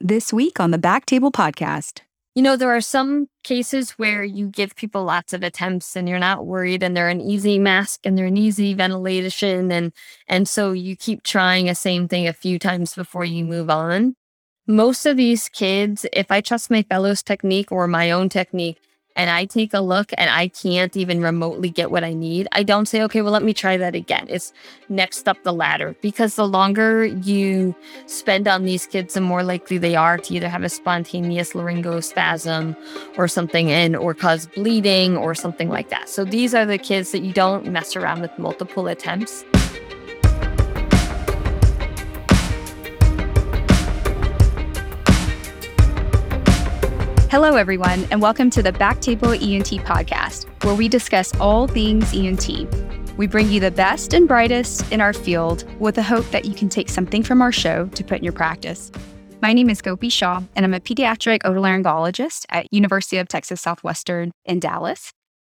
this week on the Back Table Podcast. You know, there are some cases where you give people lots of attempts and you're not worried and they're an easy mask and they're an easy ventilation and and so you keep trying a same thing a few times before you move on. Most of these kids, if I trust my fellows technique or my own technique, and I take a look and I can't even remotely get what I need, I don't say, okay, well, let me try that again. It's next up the ladder because the longer you spend on these kids, the more likely they are to either have a spontaneous laryngospasm or something and or cause bleeding or something like that. So these are the kids that you don't mess around with multiple attempts. Hello, everyone, and welcome to the Back Table ENT podcast, where we discuss all things ENT. We bring you the best and brightest in our field with the hope that you can take something from our show to put in your practice. My name is Gopi Shah, and I'm a pediatric otolaryngologist at University of Texas Southwestern in Dallas.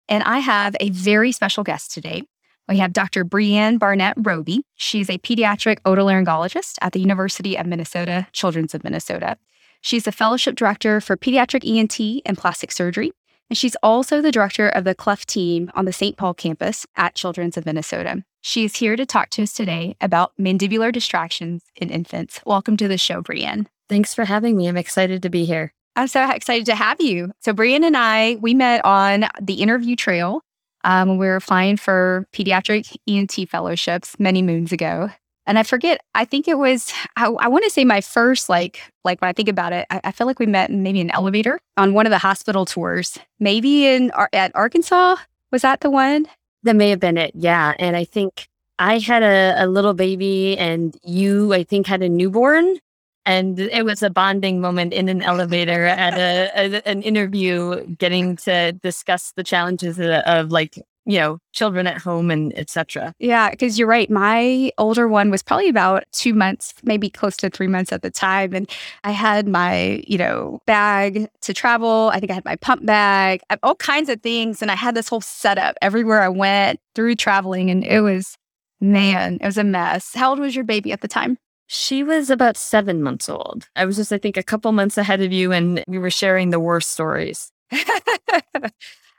And I have a very special guest today. We have Dr. Breanne Barnett Roby. She's a pediatric otolaryngologist at the University of Minnesota Children's of Minnesota. She's the fellowship director for pediatric ENT and plastic surgery, and she's also the director of the cleft team on the St. Paul campus at Children's of Minnesota. She is here to talk to us today about mandibular distractions in infants. Welcome to the show, Breanne. Thanks for having me. I'm excited to be here. I'm so excited to have you. So, Breanne and I, we met on the interview trail um, when we were applying for pediatric ENT fellowships many moons ago and I forget, I think it was, I, I want to say my first, like, like when I think about it, I, I, feel like we met maybe an elevator on one of the hospital tours, maybe in at Arkansas. Was that the one? That may have been it. Yeah. And I think I had a, a little baby and you, I think, had a newborn. And it was a bonding moment in an elevator at a, a an interview, getting to discuss the challenges of, of like you know children at home and etc yeah because you're right. My older one was probably about two months maybe close to three months at the time and i had my you know bag to travel. I think i had my pump bag all kinds of things and i had this whole setup everywhere i went through traveling and it was man it was a mess. How old was your baby at the time? She was about seven months old. I was just, I think, a couple months ahead of you, and we were sharing the worst stories.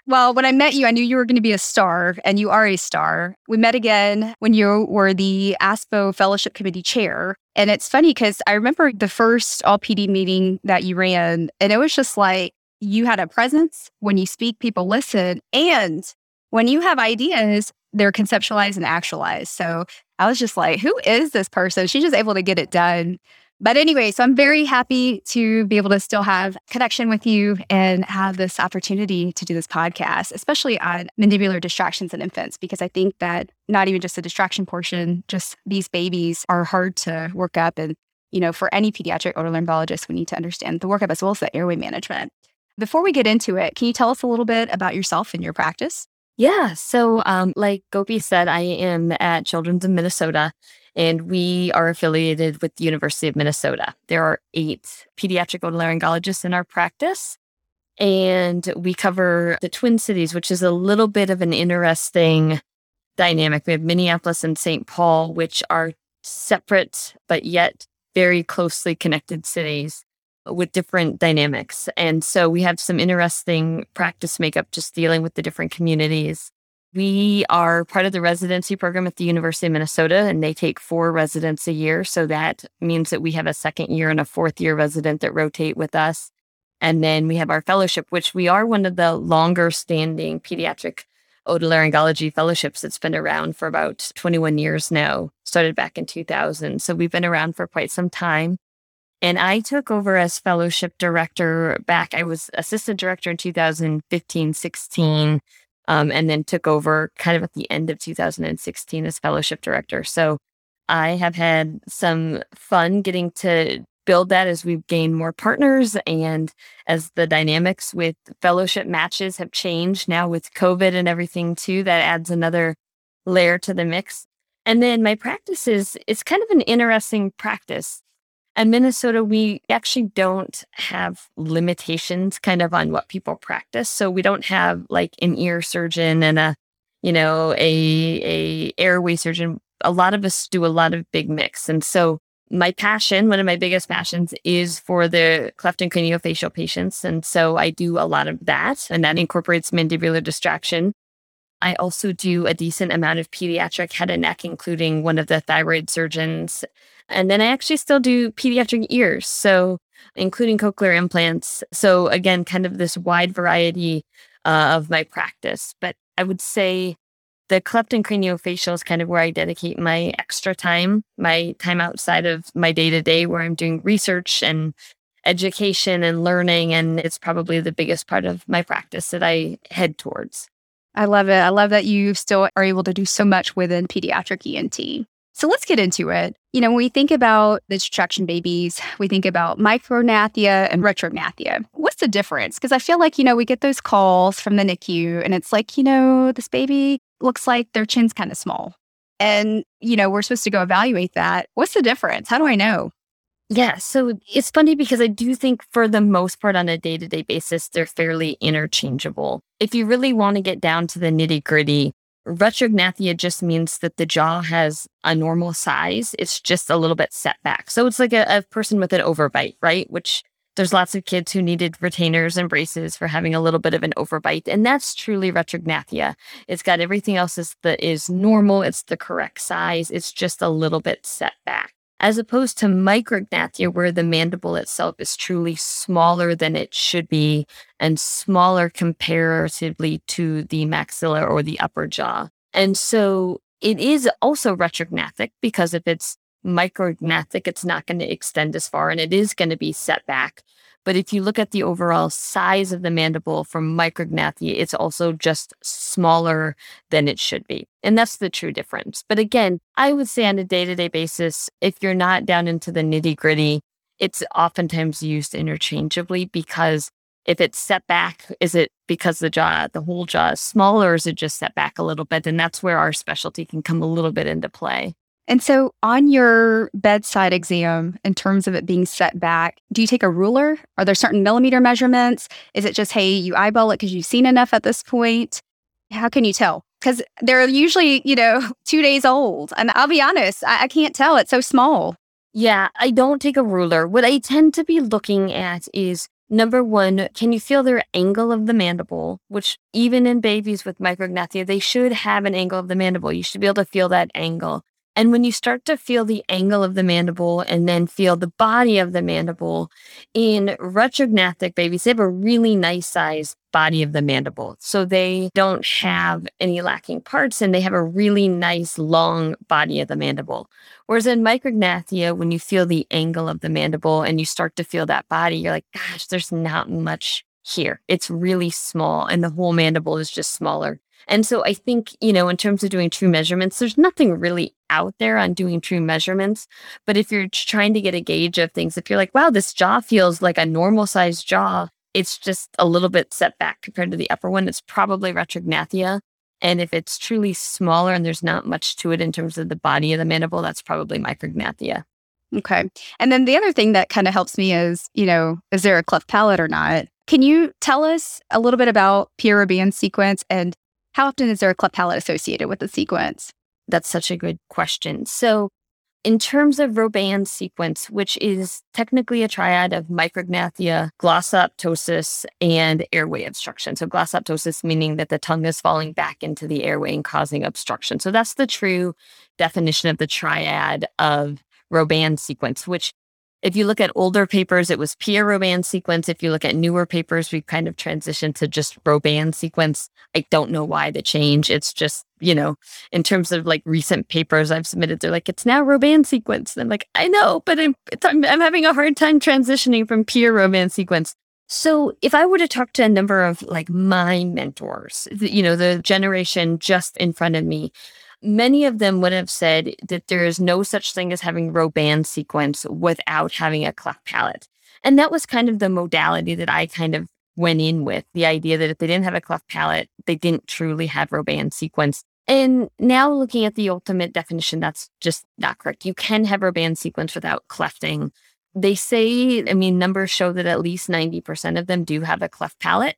Well, when I met you, I knew you were going to be a star, and you are a star. We met again when you were the ASPO Fellowship Committee chair. And it's funny because I remember the first all PD meeting that you ran, and it was just like you had a presence. When you speak, people listen. And when you have ideas, they're conceptualized and actualized. So I was just like, who is this person? She's just able to get it done. But anyway, so I'm very happy to be able to still have connection with you and have this opportunity to do this podcast, especially on mandibular distractions in infants, because I think that not even just the distraction portion, just these babies are hard to work up. And, you know, for any pediatric otolaryngologist, we need to understand the workup as well as the airway management. Before we get into it, can you tell us a little bit about yourself and your practice? Yeah. So, um, like Gopi said, I am at Children's of Minnesota and we are affiliated with the University of Minnesota. There are eight pediatric otolaryngologists in our practice, and we cover the Twin Cities, which is a little bit of an interesting dynamic. We have Minneapolis and St. Paul, which are separate but yet very closely connected cities with different dynamics. And so we have some interesting practice makeup just dealing with the different communities. We are part of the residency program at the University of Minnesota, and they take four residents a year. So that means that we have a second year and a fourth year resident that rotate with us. And then we have our fellowship, which we are one of the longer standing pediatric otolaryngology fellowships that's been around for about 21 years now, started back in 2000. So we've been around for quite some time. And I took over as fellowship director back. I was assistant director in 2015, 16 um, and then took over kind of at the end of 2016 as fellowship director. So I have had some fun getting to build that as we've gained more partners and as the dynamics with fellowship matches have changed now with COVID and everything too, that adds another layer to the mix. And then my practice is it's kind of an interesting practice. In Minnesota, we actually don't have limitations kind of on what people practice. So we don't have like an ear surgeon and a, you know, a a airway surgeon. A lot of us do a lot of big mix. And so my passion, one of my biggest passions, is for the cleft and craniofacial patients. And so I do a lot of that, and that incorporates mandibular distraction. I also do a decent amount of pediatric head and neck, including one of the thyroid surgeons. And then I actually still do pediatric ears, so including cochlear implants. So, again, kind of this wide variety uh, of my practice. But I would say the cleft and craniofacial is kind of where I dedicate my extra time, my time outside of my day to day, where I'm doing research and education and learning. And it's probably the biggest part of my practice that I head towards. I love it. I love that you still are able to do so much within pediatric ENT. So let's get into it. You know, when we think about the distraction babies, we think about micrognathia and retrognathia. What's the difference? Because I feel like, you know, we get those calls from the NICU and it's like, you know, this baby looks like their chin's kind of small. And, you know, we're supposed to go evaluate that. What's the difference? How do I know? Yeah. So it's funny because I do think for the most part on a day to day basis, they're fairly interchangeable. If you really want to get down to the nitty gritty, retrognathia just means that the jaw has a normal size. It's just a little bit set back. So it's like a, a person with an overbite, right? Which there's lots of kids who needed retainers and braces for having a little bit of an overbite. And that's truly retrognathia. It's got everything else that is normal. It's the correct size. It's just a little bit set back as opposed to micrognathia, where the mandible itself is truly smaller than it should be and smaller comparatively to the maxilla or the upper jaw. And so it is also retrognathic because if it's micrognathic, it's not going to extend as far and it is going to be set back. But if you look at the overall size of the mandible from micrognathia, it's also just smaller than it should be. And that's the true difference. But again, I would say on a day to day basis, if you're not down into the nitty gritty, it's oftentimes used interchangeably because if it's set back, is it because the jaw, the whole jaw is smaller, or is it just set back a little bit? And that's where our specialty can come a little bit into play. And so, on your bedside exam, in terms of it being set back, do you take a ruler? Are there certain millimeter measurements? Is it just, hey, you eyeball it because you've seen enough at this point? How can you tell? Because they're usually, you know, two days old. And I'll be honest, I, I can't tell. It's so small. Yeah, I don't take a ruler. What I tend to be looking at is Number one, can you feel their angle of the mandible? Which, even in babies with micrognathia, they should have an angle of the mandible. You should be able to feel that angle. And when you start to feel the angle of the mandible and then feel the body of the mandible in retrognathic babies, they have a really nice size body of the mandible. So they don't have any lacking parts and they have a really nice long body of the mandible. Whereas in micrognathia, when you feel the angle of the mandible and you start to feel that body, you're like, gosh, there's not much here. It's really small and the whole mandible is just smaller. And so I think, you know, in terms of doing true measurements, there's nothing really out there on doing true measurements. But if you're trying to get a gauge of things, if you're like, wow, this jaw feels like a normal sized jaw, it's just a little bit set back compared to the upper one, it's probably retrognathia. And if it's truly smaller and there's not much to it in terms of the body of the mandible, that's probably micrognathia. Okay. And then the other thing that kind of helps me is, you know, is there a cleft palate or not? Can you tell us a little bit about Pierre-Robin sequence and how often is there a cleft palate associated with the sequence? That's such a good question. So, in terms of Robin sequence, which is technically a triad of micrognathia, glossoptosis, and airway obstruction. So, glossoptosis meaning that the tongue is falling back into the airway and causing obstruction. So, that's the true definition of the triad of Robin sequence, which if you look at older papers, it was Pierre-Robin sequence. If you look at newer papers, we've kind of transitioned to just Robin sequence. I don't know why the change. It's just, you know, in terms of like recent papers I've submitted, they're like, it's now Robin sequence. And I'm like, I know, but I'm, I'm, I'm having a hard time transitioning from Pierre-Robin sequence. So if I were to talk to a number of like my mentors, you know, the generation just in front of me, many of them would have said that there is no such thing as having Robin sequence without having a cleft palate. And that was kind of the modality that I kind of went in with the idea that if they didn't have a cleft palate, they didn't truly have Robin sequence. And now looking at the ultimate definition, that's just not correct. You can have Robin sequence without clefting. They say, I mean, numbers show that at least 90% of them do have a cleft palate.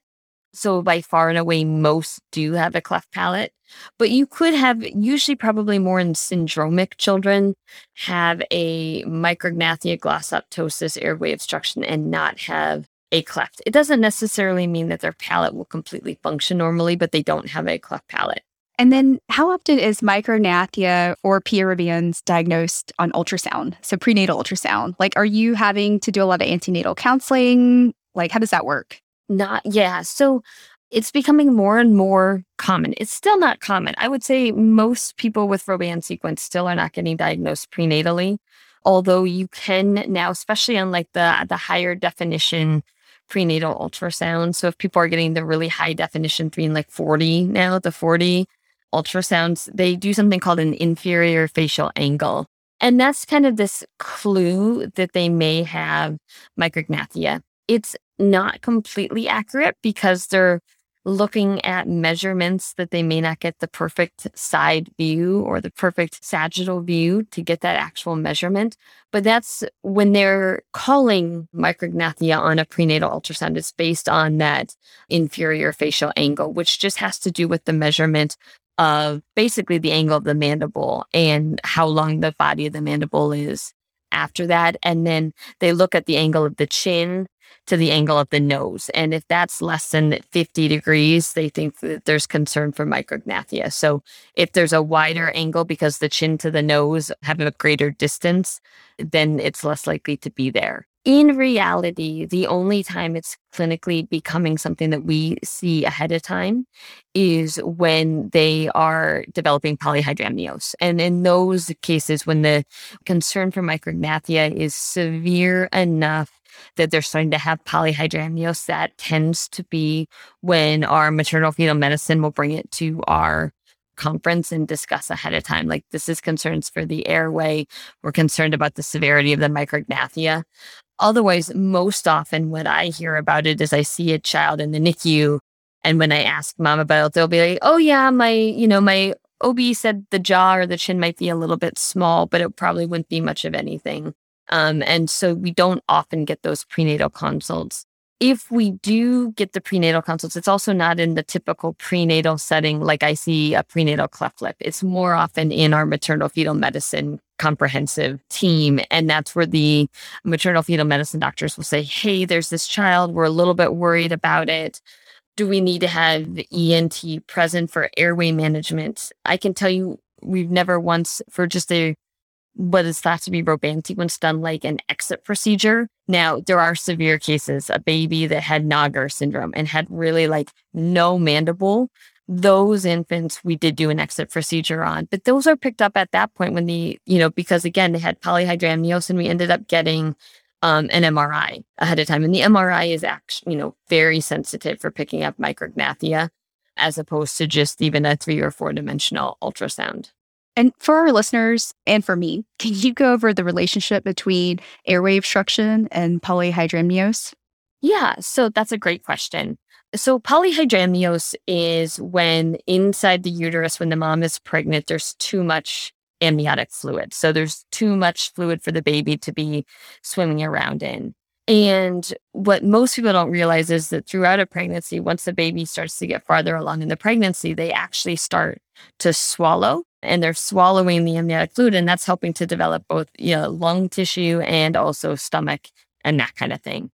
So by far and away, most do have a cleft palate. But you could have, usually probably more in syndromic children, have a micrognathia glossoptosis airway obstruction and not have a cleft. It doesn't necessarily mean that their palate will completely function normally, but they don't have a cleft palate. And then, how often is micrognathia or Pierre-Robin sequence diagnosed on ultrasound? So, prenatal ultrasound. Like, are you having to do a lot of antenatal counseling? Like, how does that work? Not, yeah. So, it's becoming more and more common. It's still not common. I would say most people with Robin sequence still are not getting diagnosed prenatally, although you can now, especially on like the the higher definition prenatal ultrasound. So if people are getting the really high definition three and like 4D now, the 4D ultrasounds, they do something called an inferior facial angle. And that's kind of this clue that they may have micrognathia. It's not completely accurate because they're looking at measurements that they may not get the perfect side view or the perfect sagittal view to get that actual measurement. But that's when they're calling micrognathia on a prenatal ultrasound, it's based on that inferior facial angle, which just has to do with the measurement of basically the angle of the mandible and how long the body of the mandible is after that. And then they look at the angle of the chin to the angle of the nose. And if that's less than 50 degrees, they think that there's concern for micrognathia. So if there's a wider angle because the chin to the nose have a greater distance, then it's less likely to be there. In reality, the only time it's clinically becoming something that we see ahead of time is when they are developing polyhydramnios. And in those cases, when the concern for micrognathia is severe enough that they're starting to have polyhydramnios, that tends to be when our maternal fetal medicine will bring it to our conference and discuss ahead of time. Like, this is concerns for the airway. We're concerned about the severity of the micrognathia. Otherwise, most often what I hear about it is I see a child in the NICU. And when I ask mom about it, they'll be like, oh, yeah, my, you know, my OB said the jaw or the chin might be a little bit small, but it probably wouldn't be much of anything. Um, and so we don't often get those prenatal consults. If we do get the prenatal consults, it's also not in the typical prenatal setting like I see a prenatal cleft lip. It's more often in our maternal fetal medicine comprehensive team. And that's where the maternal fetal medicine doctors will say, Hey, there's this child. We're a little bit worried about it. Do we need to have ENT present for airway management? I can tell you, we've never once, for just a what is thought to be Robin sequence done like an exit procedure. Now, there are severe cases, a baby that had Nager syndrome and had really like no mandible. Those infants we did do an exit procedure on, but those are picked up at that point when the, you know, because again, they had polyhydramnios and we ended up getting um, an MRI ahead of time. And the MRI is actually, you know, very sensitive for picking up micrognathia as opposed to just even a three or four dimensional ultrasound. And for our listeners and for me, can you go over the relationship between airway obstruction and polyhydramnios? Yeah, so that's a great question. So, polyhydramnios is when inside the uterus, when the mom is pregnant, there's too much amniotic fluid. So, there's too much fluid for the baby to be swimming around in. And what most people don't realize is that throughout a pregnancy, once the baby starts to get farther along in the pregnancy, they actually start to swallow and they're swallowing the amniotic fluid. And that's helping to develop both you know, lung tissue and also stomach and that kind of thing.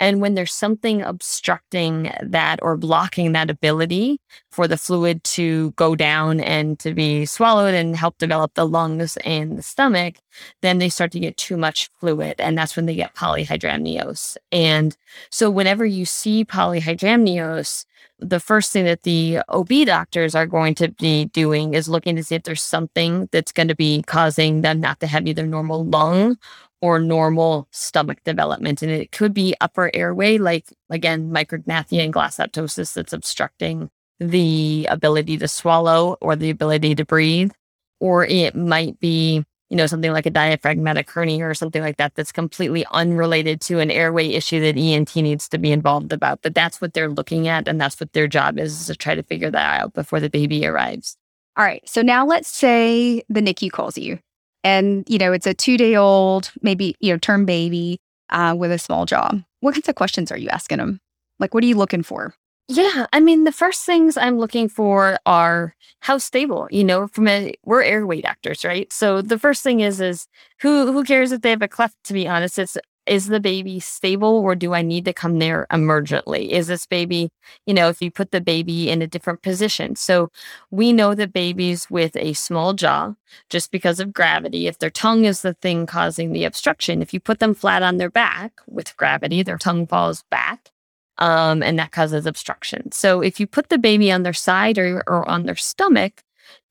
And when there's something obstructing that or blocking that ability for the fluid to go down and to be swallowed and help develop the lungs and the stomach, then they start to get too much fluid. And that's when they get polyhydramnios. And so whenever you see polyhydramnios, the first thing that the OB doctors are going to be doing is looking to see if there's something that's going to be causing them not to have either normal lung or normal stomach development. And it could be upper airway, like again, micrognathia and glossoptosis that's obstructing the ability to swallow or the ability to breathe. Or it might be, you know, something like a diaphragmatic hernia or something like that that's completely unrelated to an airway issue that ENT needs to be involved about. But that's what they're looking at. And that's what their job is, is to try to figure that out before the baby arrives. All right. So now let's say the NICU calls you and you know it's a two day old maybe you know term baby uh, with a small jaw what kinds of questions are you asking them like what are you looking for Yeah, I mean, the first things I'm looking for are how stable. You know, from a we're airway doctors, right? So the first thing is is who who cares if they have a cleft? To be honest, it's is the baby stable or do I need to come there emergently? Is this baby, you know, if you put the baby in a different position? So we know that babies with a small jaw, just because of gravity, if their tongue is the thing causing the obstruction, if you put them flat on their back with gravity, their tongue falls back. Um, and that causes obstruction. So if you put the baby on their side or, or on their stomach,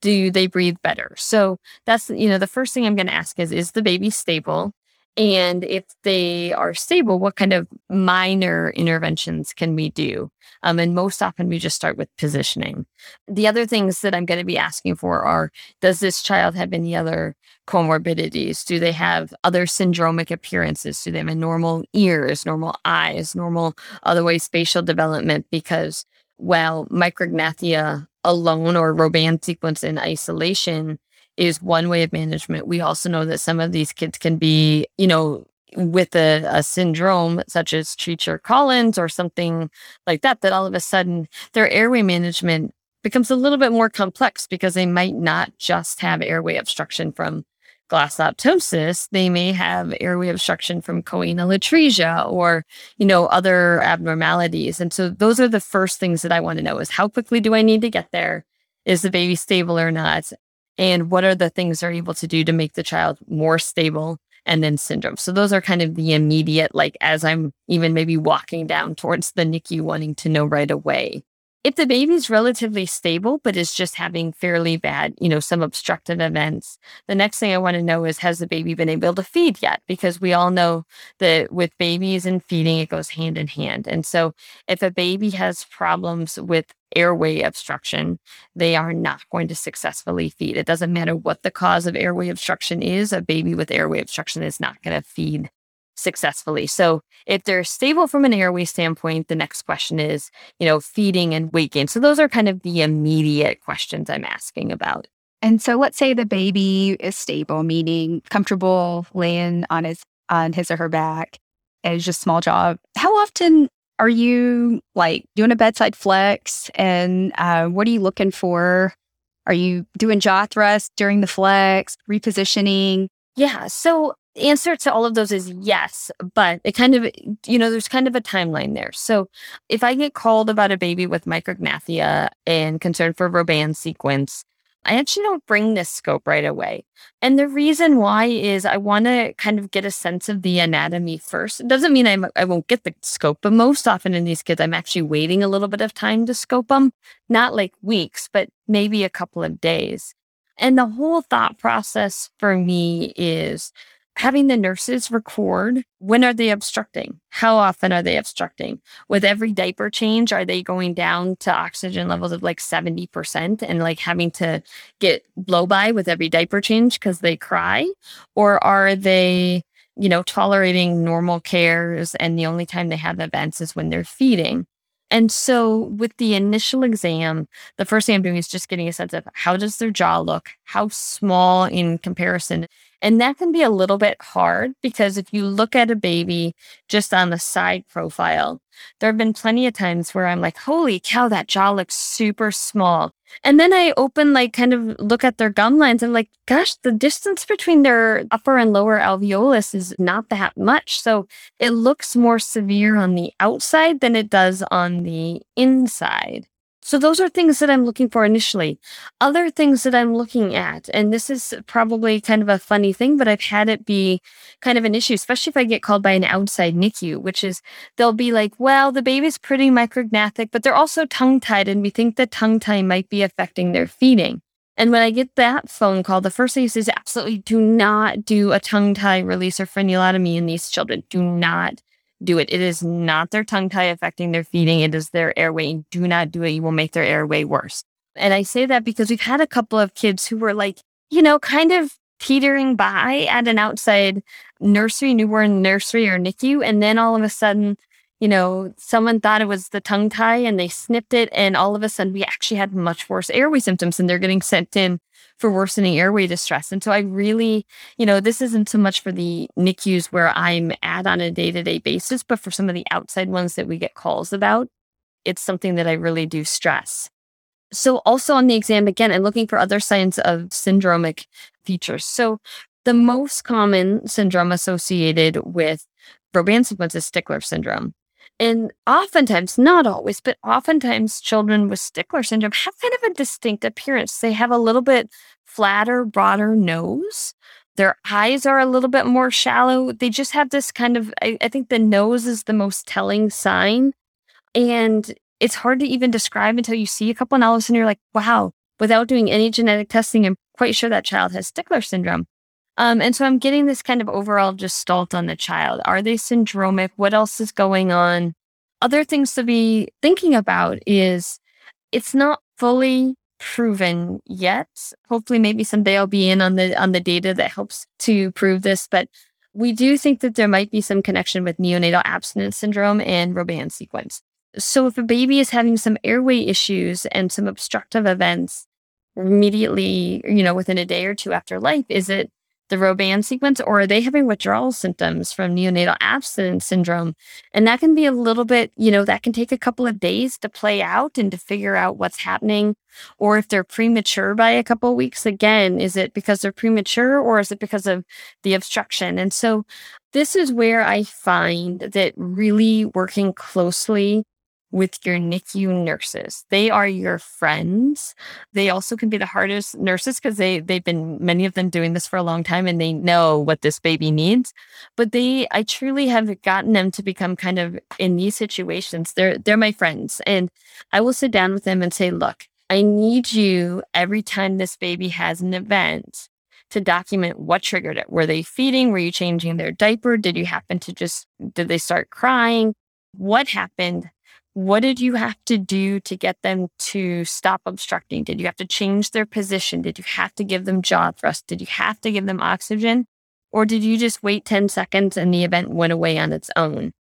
do they breathe better? So that's, you know, the first thing I'm going to ask is, is the baby stable? And if they are stable, what kind of minor interventions can we do? Um, and most often we just start with positioning. The other things that I'm going to be asking for are Does this child have any other comorbidities? Do they have other syndromic appearances? Do they have normal ears, normal eyes, normal otherwise spatial development? Because while micrognathia alone or Robin sequence in isolation is one way of management. We also know that some of these kids can be, you know, with a, a syndrome such as Treacher Collins or something like that, that all of a sudden their airway management becomes a little bit more complex because they might not just have airway obstruction from glossoptosis. They may have airway obstruction from choanal atresia or, you know, other abnormalities. And so those are the first things that I want to know is how quickly do I need to get there? Is the baby stable or not? And what are the things they're able to do to make the child more stable and then syndrome. So those are kind of the immediate, like as I'm even maybe walking down towards the NICU wanting to know right away. If the baby's relatively stable, but is just having fairly bad, you know, some obstructive events, the next thing I want to know is has the baby been able to feed yet? Because we all know that with babies and feeding, it goes hand in hand. And so if a baby has problems with airway obstruction, they are not going to successfully feed. It doesn't matter what the cause of airway obstruction is, a baby with airway obstruction is not going to feed successfully. So if they're stable from an airway standpoint, the next question is, you know, feeding and weight gain. So those are kind of the immediate questions I'm asking about. And so let's say the baby is stable, meaning comfortable laying on his on his or her back and just small jaw. How often are you like doing a bedside flex? And uh, what are you looking for? Are you doing jaw thrust during the flex, repositioning? Yeah. So the answer to all of those is yes, but it kind of, you know, there's kind of a timeline there. So if I get called about a baby with micrognathia and concern for Robin sequence, I actually don't bring this scope right away. And the reason why is I want to kind of get a sense of the anatomy first. It doesn't mean I'm, I won't get the scope, but most often in these kids, I'm actually waiting a little bit of time to scope them, not like weeks, but maybe a couple of days. And the whole thought process for me is having the nurses record when are they obstructing? How often are they obstructing? With every diaper change are they going down to oxygen levels of like 70% and like having to get blow by with every diaper change because they cry? Or are they you know tolerating normal cares and the only time they have events is when they're feeding? And so with the initial exam, the first thing I'm doing is just getting a sense of how does their jaw look? How small in comparison and that can be a little bit hard because if you look at a baby just on the side profile, there have been plenty of times where I'm like, holy cow, that jaw looks super small. And then I open, like, kind of look at their gum lines. and like, gosh, the distance between their upper and lower alveolus is not that much. So it looks more severe on the outside than it does on the inside. So those are things that I'm looking for initially. Other things that I'm looking at, and this is probably kind of a funny thing, but I've had it be kind of an issue, especially if I get called by an outside NICU, which is they'll be like, well, the baby's pretty micrognathic, but they're also tongue tied, and we think the tongue tie might be affecting their feeding. And when I get that phone call, the first thing is, absolutely do not do a tongue tie release or frenulotomy in these children. Do not do it. It is not their tongue tie affecting their feeding. It is their airway. Do not do it. You will make their airway worse. And I say that because we've had a couple of kids who were like, you know, kind of teetering by at an outside nursery, newborn nursery or NICU. And then all of a sudden, you know, someone thought it was the tongue tie and they snipped it. And all of a sudden, we actually had much worse airway symptoms and they're getting sent in for worsening airway distress. And so I really, you know, this isn't so much for the NICUs where I'm at on a day to day basis, but for some of the outside ones that we get calls about. it's something that I really do stress. So, also on the exam, again, I'm looking for other signs of syndromic features. So, the most common syndrome associated with Robin sequence is Stickler syndrome. And oftentimes, not always, but oftentimes, children with Stickler syndrome have kind of a distinct appearance. They have a little bit flatter, broader nose. Their eyes are a little bit more shallow. They just have this kind of, I, I think the nose is the most telling sign. And it's hard to even describe until you see a couple and all of a sudden you're like, wow, without doing any genetic testing, I'm quite sure that child has Stickler syndrome. Um, and so I'm getting this kind of overall gestalt on the child. Are they syndromic? What else is going on? Other things to be thinking about is it's not fully proven yet. Hopefully, maybe someday I'll be in on the on the data that helps to prove this. But we do think that there might be some connection with neonatal abstinence syndrome and Robin sequence. So if a baby is having some airway issues and some obstructive events immediately, you know, within a day or two after life, is it the Robin sequence, or are they having withdrawal symptoms from neonatal abstinence syndrome? And that can be a little bit, you know, that can take a couple of days to play out and to figure out what's happening. Or if they're premature by a couple of weeks, again, is it because they're premature or is it because of the obstruction? And so this is where I find that really working closely with your NICU nurses. They are your friends. They also can be the hardest nurses because they they've been many of them doing this for a long time and they know what this baby needs. But they I truly have gotten them to become kind of in these situations. They're they're my friends. And I will sit down with them and say, look, I need you every time this baby has an event to document what triggered it. Were they feeding? Were you changing their diaper? Did you happen to just did they start crying? What happened? What did you have to do to get them to stop obstructing? Did you have to change their position? Did you have to give them jaw thrust? Did you have to give them oxygen? Or did you just wait 10 seconds and the event went away on its own?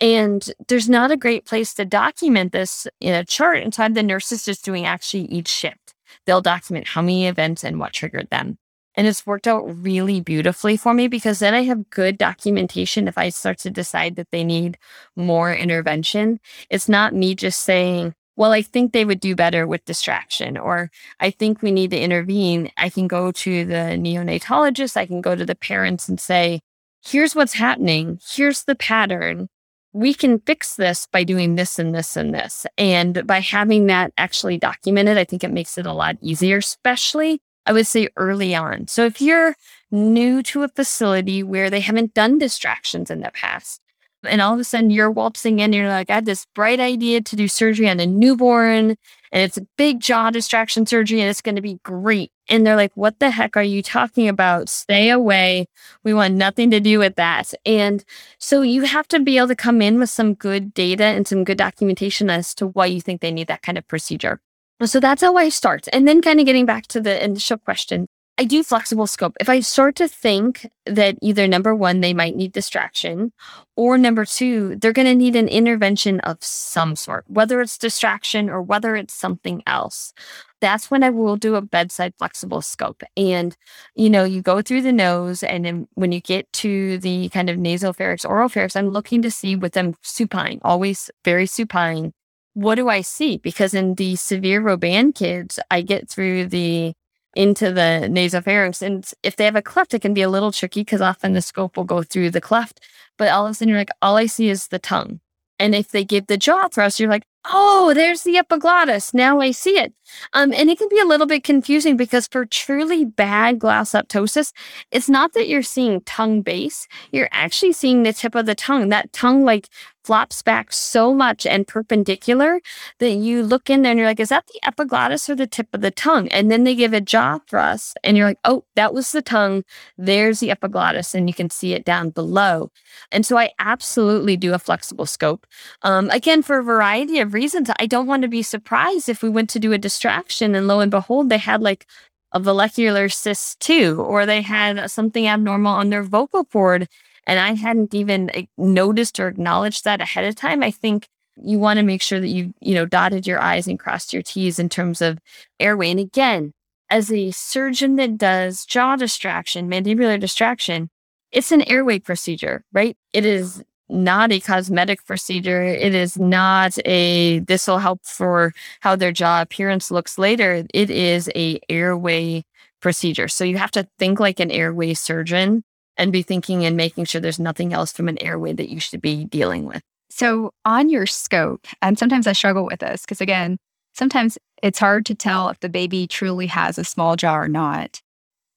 And there's not a great place to document this in a chart inside the nurse is just doing actually each shift. They'll document how many events and what triggered them. And it's worked out really beautifully for me because then I have good documentation if I start to decide that they need more intervention. It's not me just saying, well, I think they would do better with distraction, or I think we need to intervene. I can go to the neonatologist, I can go to the parents and say, here's what's happening, here's the pattern. We can fix this by doing this and this and this. And by having that actually documented, I think it makes it a lot easier, especially I would say early on. So if you're new to a facility where they haven't done distractions in the past, and all of a sudden you're waltzing in and you're like, I had this bright idea to do surgery on a newborn, and it's a big jaw distraction surgery, and it's going to be great. And they're like, What the heck are you talking about? Stay away. We want nothing to do with that. And so you have to be able to come in with some good data and some good documentation as to why you think they need that kind of procedure. So that's how I start. And then kind of getting back to the initial question, I do flexible scope. If I start to think that either number one, they might need distraction, or number two, they're going to need an intervention of some sort, whether it's distraction or whether it's something else. That's when I will do a bedside flexible scope. And, you know, you go through the nose, and then when you get to the kind of nasopharynx, oral pharynx, I'm looking to see with them supine, always very supine what do I see? Because in the severe Robin kids, I get through the into the nasopharynx. And if they have a cleft, it can be a little tricky because often the scope will go through the cleft. But all of a sudden, you're like, all I see is the tongue. And if they give the jaw thrust, you're like, oh, there's the epiglottis. Now I see it. Um, and it can be a little bit confusing because for truly bad glossoptosis, it's not that you're seeing tongue base, you're actually seeing the tip of the tongue. That tongue like flops back so much and perpendicular that you look in there and you're like, is that the epiglottis or the tip of the tongue? And then they give a jaw thrust and you're like, oh, that was the tongue. There's the epiglottis. And you can see it down below. And so I absolutely do a flexible scope. Um, again, for a variety of reasons, I don't want to be surprised if we went to do a distraction and lo and behold, they had like a vallecular cyst too, or they had something abnormal on their vocal cord and I hadn't even eh, noticed or acknowledged that ahead of time, I think you want to make sure that you, you know, dotted your I's and crossed your T's in terms of airway. And again, as a surgeon that does jaw distraction, mandibular distraction, it's an airway procedure, right? It is not a cosmetic procedure. It is not a this will help for how their jaw appearance looks later. It is a airway procedure. So you have to think like an airway surgeon and be thinking and making sure there's nothing else from an airway that you should be dealing with. So on your scope, and sometimes I struggle with this because again, sometimes it's hard to tell if the baby truly has a small jaw or not.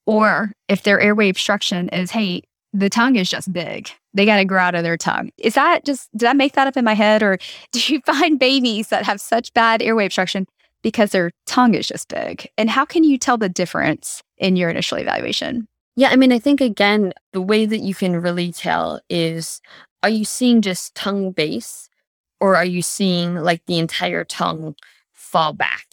Or if their airway obstruction is, hey, the tongue is just big. They got to grow out of their tongue. Is that just, did I make that up in my head? Or do you find babies that have such bad airway obstruction because their tongue is just big? And how can you tell the difference in your initial evaluation? Yeah, I mean, I think again, the way that you can really tell is are you seeing just tongue base or are you seeing like the entire tongue fall back.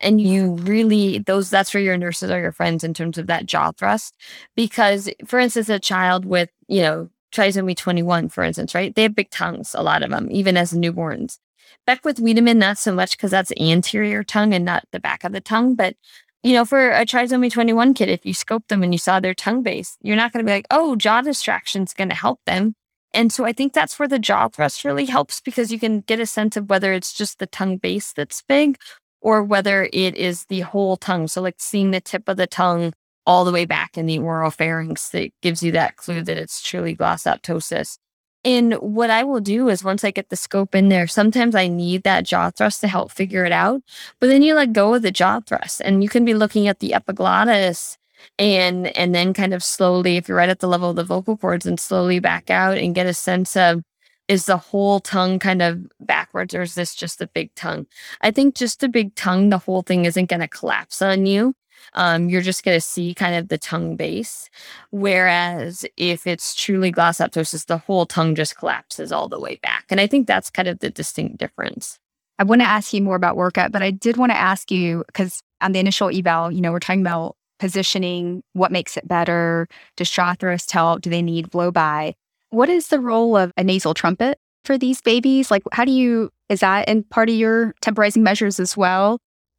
And you really, those, that's where your nurses are your friends in terms of that jaw thrust. Because, for instance, a child with, you know, trisomy 21, for instance, right? They have big tongues, a lot of them, even as newborns. Beckwith Wiedemann, not so much because that's anterior tongue and not the back of the tongue. But, you know, for a trisomy 21 kid, if you scope them and you saw their tongue base, you're not going to be like, oh, jaw distraction is going to help them. And so I think that's where the jaw thrust really helps because you can get a sense of whether it's just the tongue base that's big or whether it is the whole tongue. So, like seeing the tip of the tongue all the way back in the oral pharynx that gives you that clue that it's truly glossoptosis. And what I will do is once I get the scope in there, sometimes I need that jaw thrust to help figure it out. But then you let go of the jaw thrust and you can be looking at the epiglottis and and then kind of slowly if you're right at the level of the vocal cords and slowly back out and get a sense of is the whole tongue kind of backwards or is this just the big tongue? I think just the big tongue the whole thing isn't going to collapse on you. Um, you're just going to see kind of the tongue base. Whereas if it's truly glossoptosis the whole tongue just collapses all the way back. And i think that's kind of the distinct difference. I want to ask you more about workup, but I did want to ask you because on the initial eval, you know, we're talking about positioning, what makes it better? Does jaw thrust help? Do they need blow by? What is the role of a nasal trumpet for these babies? Like, how do you, is that in part of your temporizing measures as well?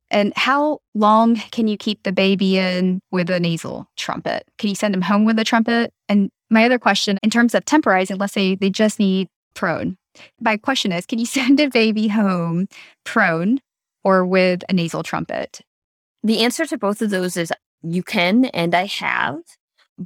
And how long can you keep the baby in with a nasal trumpet? Can you send them home with a trumpet? And my other question, in terms of temporizing, let's say they just need prone. My question is, can you send a baby home prone or with a nasal trumpet? The answer to both of those is you can, and I have,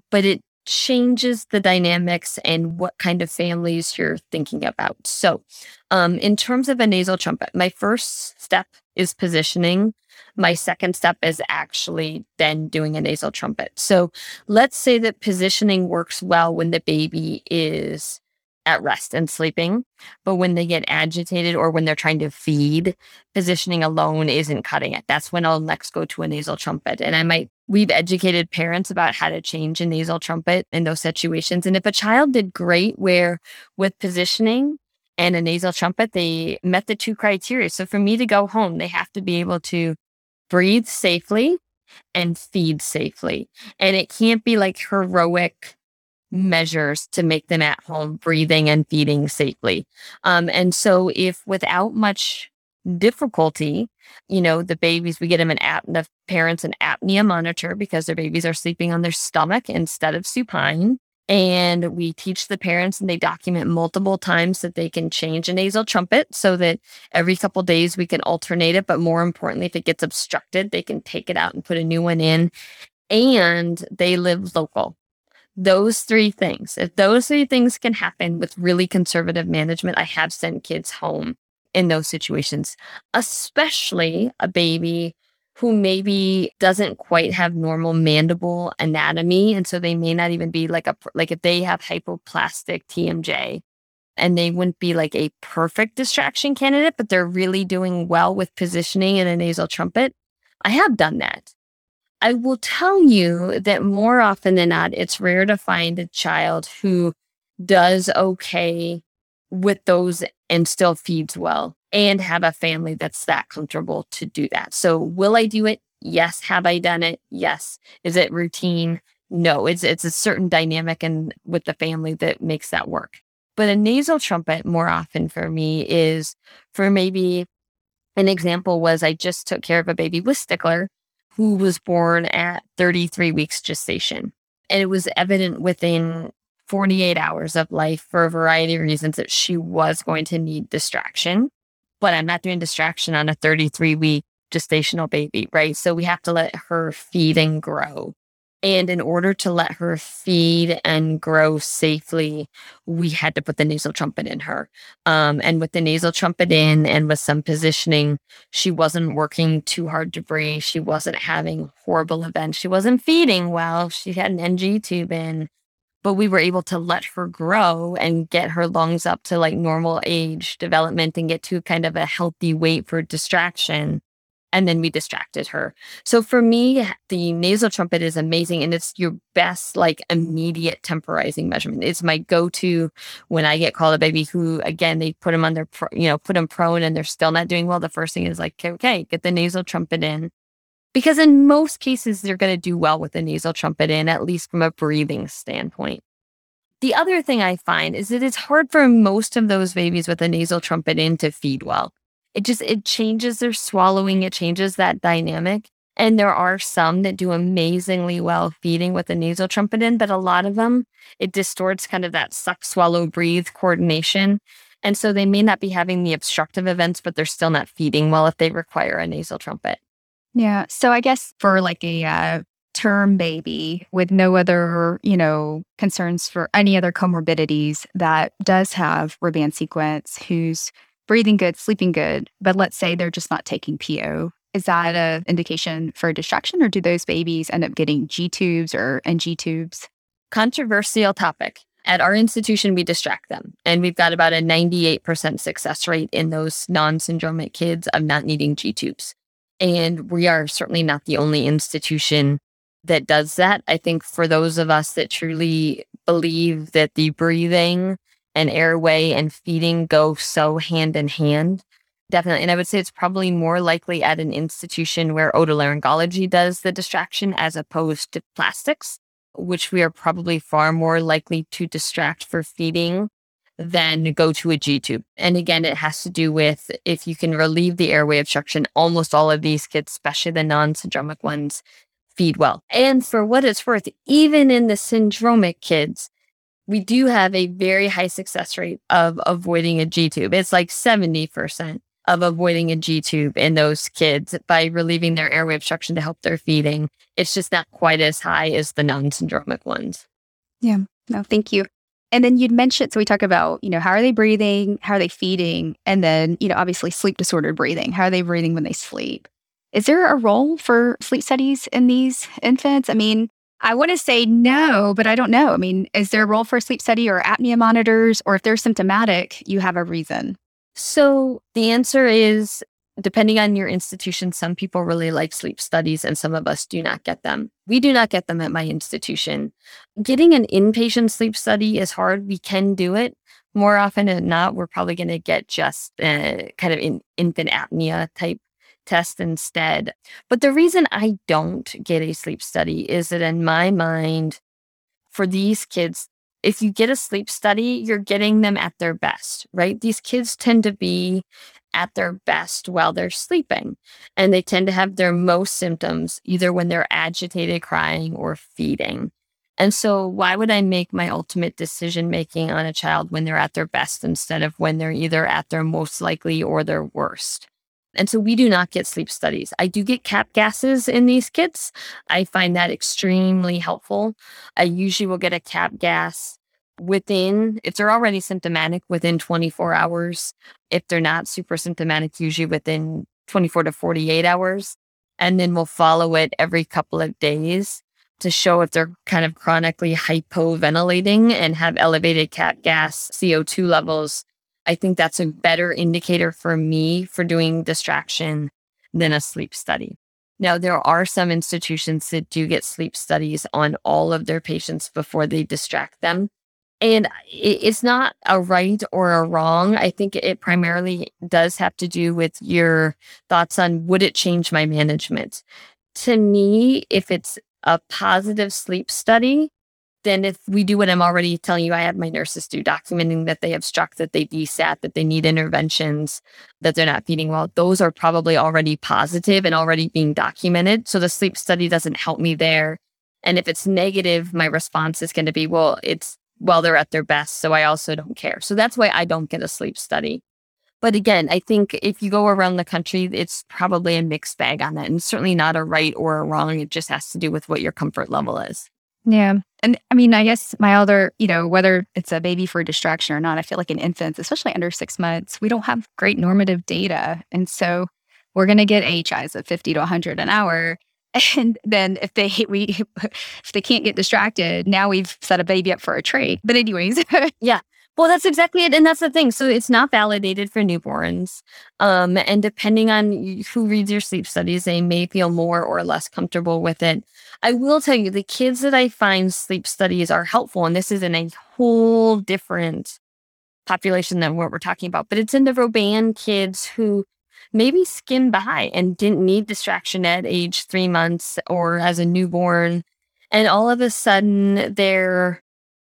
but it changes the dynamics and what kind of families you're thinking about. So, um, in terms of a nasal trumpet, my first step is positioning. My second step is actually then doing a nasal trumpet. So, let's say that positioning works well when the baby is at rest and sleeping. But when they get agitated or when they're trying to feed, positioning alone isn't cutting it. That's when I'll next go to a nasal trumpet. And I might, we've educated parents about how to change a nasal trumpet in those situations. And if a child did great where with positioning, and a nasal trumpet, they met the two criteria. So for me to go home, they have to be able to breathe safely and feed safely. And it can't be like heroic measures to make them at home breathing and feeding safely. Um, and so, if without much difficulty, you know, the babies, we get them an app, the parents an apnea monitor because their babies are sleeping on their stomach instead of supine. And we teach the parents and they document multiple times that they can change a nasal trumpet so that every couple days we can alternate it. But more importantly, if it gets obstructed, they can take it out and put a new one in. And they live local those three things, if those three things can happen with really conservative management, I have sent kids home in those situations, especially a baby who maybe doesn't quite have normal mandible anatomy. And so they may not even be like a, like if they have hypoplastic TMJ and they wouldn't be like a perfect distraction candidate, but they're really doing well with positioning in a nasal trumpet. I have done that. I will tell you that more often than not, it's rare to find a child who does okay with those and still feeds well and have a family that's that comfortable to do that. So, will I do it? Yes. Have I done it? Yes. Is it routine? No. It's it's a certain dynamic and with the family that makes that work. But a nasal trumpet more often for me is for maybe an example was I just took care of a baby with Stickler who was born at 33 weeks gestation. And it was evident within 48 hours of life for a variety of reasons that she was going to need distraction. But I'm not doing distraction on a 33 week gestational baby, right? So we have to let her feed and grow. And in order to let her feed and grow safely, we had to put the nasal trumpet in her. Um, and with the nasal trumpet in and with some positioning, she wasn't working too hard to breathe. She wasn't having horrible events. She wasn't feeding well. She had an NG tube in, but we were able to let her grow and get her lungs up to like normal age development and get to kind of a healthy weight for distraction and then we distracted her. So for me, the nasal trumpet is amazing and it's your best like immediate temporizing measurement. It's my go-to when I get called a baby who again they put them on their you know put them prone and they're still not doing well. The first thing is like okay, okay get the nasal trumpet in. Because in most cases they're going to do well with the nasal trumpet in at least from a breathing standpoint. The other thing I find is that it's hard for most of those babies with a nasal trumpet in to feed well it just it changes their swallowing it changes that dynamic and there are some that do amazingly well feeding with the nasal trumpet in but a lot of them it distorts kind of that suck swallow breathe coordination and so they may not be having the obstructive events but they're still not feeding well if they require a nasal trumpet. Yeah so i guess for like a uh, term baby with no other you know concerns for any other comorbidities that does have Robin sequence who's breathing good, sleeping good, but let's say they're just not taking PO. Is that an indication for distraction, or do those babies end up getting G tubes or NG tubes? Controversial topic. At our institution, we distract them, and we've got about a 98% success rate in those non syndromic kids of not needing G tubes. And we are certainly not the only institution that does that. I think for those of us that truly believe that the breathing and airway and feeding go so hand in hand. Definitely. And I would say it's probably more likely at an institution where otolaryngology does the distraction as opposed to plastics, which we are probably far more likely to distract for feeding than go to a G tube. And again, it has to do with if you can relieve the airway obstruction, almost all of these kids, especially the non syndromic ones, feed well. And for what it's worth, even in the syndromic kids, we do have a very high success rate of avoiding a G tube. It's like 70% of avoiding a G tube in those kids by relieving their airway obstruction to help their feeding. It's just not quite as high as the non syndromic ones. Yeah. No, thank you. And then you'd mentioned, so we talk about, you know, how are they breathing? How are they feeding? And then, you know, obviously sleep disordered breathing. How are they breathing when they sleep? Is there a role for sleep studies in these infants? I mean, I want to say no, but I don't know. I mean, is there a role for sleep study or apnea monitors? Or if they're symptomatic, you have a reason? So the answer is depending on your institution, some people really like sleep studies and some of us do not get them. We do not get them at my institution. Getting an inpatient sleep study is hard. We can do it. More often than not, we're probably going to get just a kind of in, infant apnea type test instead. But the reason I don't get a sleep study is that in my mind, for these kids, if you get a sleep study, you're getting them at their best, right? These kids tend to be at their best while they're sleeping, and they tend to have their most symptoms either when they're agitated, crying, or feeding. And so, why would I make my ultimate decision making on a child when they're at their best instead of when they're either at their most likely or their worst? And so we do not get sleep studies. I do get cap gases in these kits. I find that extremely helpful. I usually will get a cap gas within, if they're already symptomatic, within 24 hours. If they're not super symptomatic, usually within 24 to 48 hours. And then we'll follow it every couple of days to show if they're kind of chronically hypoventilating and have elevated cap gas CO2 levels I think that's a better indicator for me for doing distraction than a sleep study. Now, there are some institutions that do get sleep studies on all of their patients before they distract them. And it's not a right or a wrong. I think it primarily does have to do with your thoughts on would it change my management? To me, if it's a positive sleep study, then if we do what I'm already telling you, I have my nurses do, documenting that they have struck, that they desat, that they need interventions, that they're not feeding well, those are probably already positive and already being documented. So the sleep study doesn't help me there. And if it's negative, my response is going to be, well, it's well, they're at their best. So I also don't care. So that's why I don't get a sleep study. But again, I think if you go around the country, it's probably a mixed bag on that. And certainly not a right or a wrong. It just has to do with what your comfort level is. Yeah. And I mean, I guess my other, you know, whether it's a baby for distraction or not, I feel like in infants, especially under six months, we don't have great normative data. And so we're going to get AHIs of 50 to 100 an hour. And then if they we if they can't get distracted, now we've set a baby up for a trade. But anyways, yeah. Well, that's exactly it. And that's the thing. So it's not validated for newborns. Um, and depending on who reads your sleep studies, they may feel more or less comfortable with it. I will tell you, the kids that I find sleep studies are helpful, and this is in a whole different population than what we're talking about, but it's in the Robin kids who maybe skimmed by and didn't need distraction at age three months or as a newborn. And all of a sudden, they're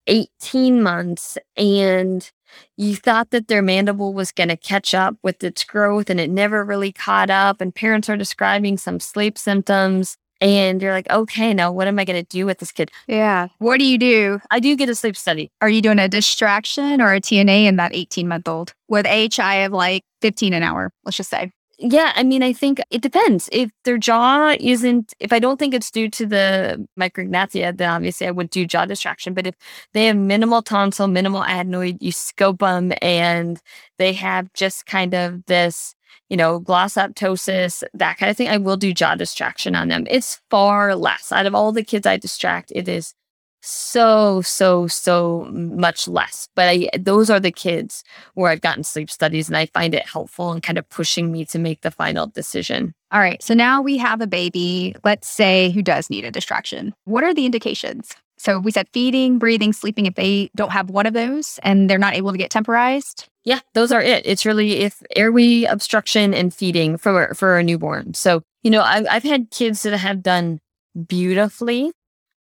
18 months and you thought that their mandible was going to catch up with its growth and it never really caught up. And parents are describing some sleep symptoms. And you're like, okay, now what am I going to do with this kid? Yeah. What do you do? I do get a sleep study. Are you doing a distraction or a TNA in that 18 month old with AHI of like 15 an hour, let's just say? Yeah, I mean, I think it depends. If their jaw isn't, if I don't think it's due to the micrognathia, then obviously I would do jaw distraction. But if they have minimal tonsil, minimal adenoid, you scope them and they have just kind of this, you know, glossoptosis, that kind of thing, I will do jaw distraction on them. It's far less. Out of all the kids I distract, it is so so so much less but i those are the kids where i've gotten sleep studies and i find it helpful and kind of pushing me to make the final decision all right so now we have a baby let's say who does need a distraction what are the indications so we said feeding breathing sleeping if they don't have one of those and they're not able to get temporized yeah those are it it's really if airway obstruction and feeding for for a newborn so you know i've, I've had kids that have done beautifully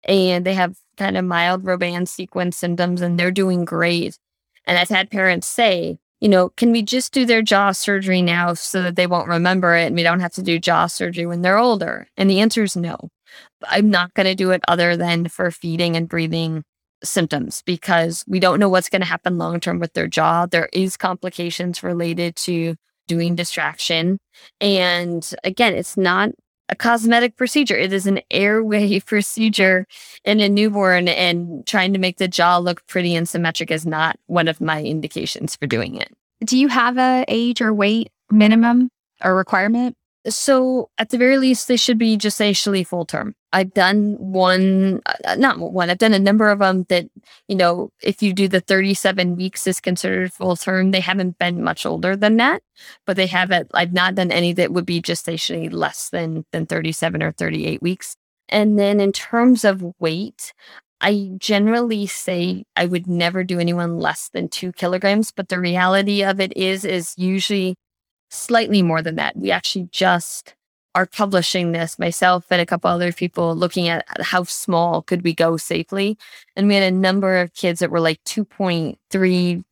and they have kind of mild Robin sequence symptoms and they're doing great. And I've had parents say, you know, can we just do their jaw surgery now so that they won't remember it and we don't have to do jaw surgery when they're older? And the answer is no. I'm not going to do it other than for feeding and breathing symptoms because we don't know what's going to happen long term with their jaw. There is complications related to doing distraction. And again, it's not a cosmetic procedure. It is an airway procedure in a newborn, and trying to make the jaw look pretty and symmetric is not one of my indications for doing it. Do you have a age or weight minimum or requirement? So at the very least, they should be gestationally full term. I've done one, uh, not one, I've done a number of them that, you know, if you do the 37 weeks is considered full term, they haven't been much older than that, but they haven't, I've not done any that would be gestationally less than, than 37 or 38 weeks. And then in terms of weight, I generally say I would never do anyone less than two kilograms, but the reality of it is, is usually slightly more than that. We actually just are publishing this myself and a couple other people looking at how small could we go safely. And we had a number of kids that were like 2.3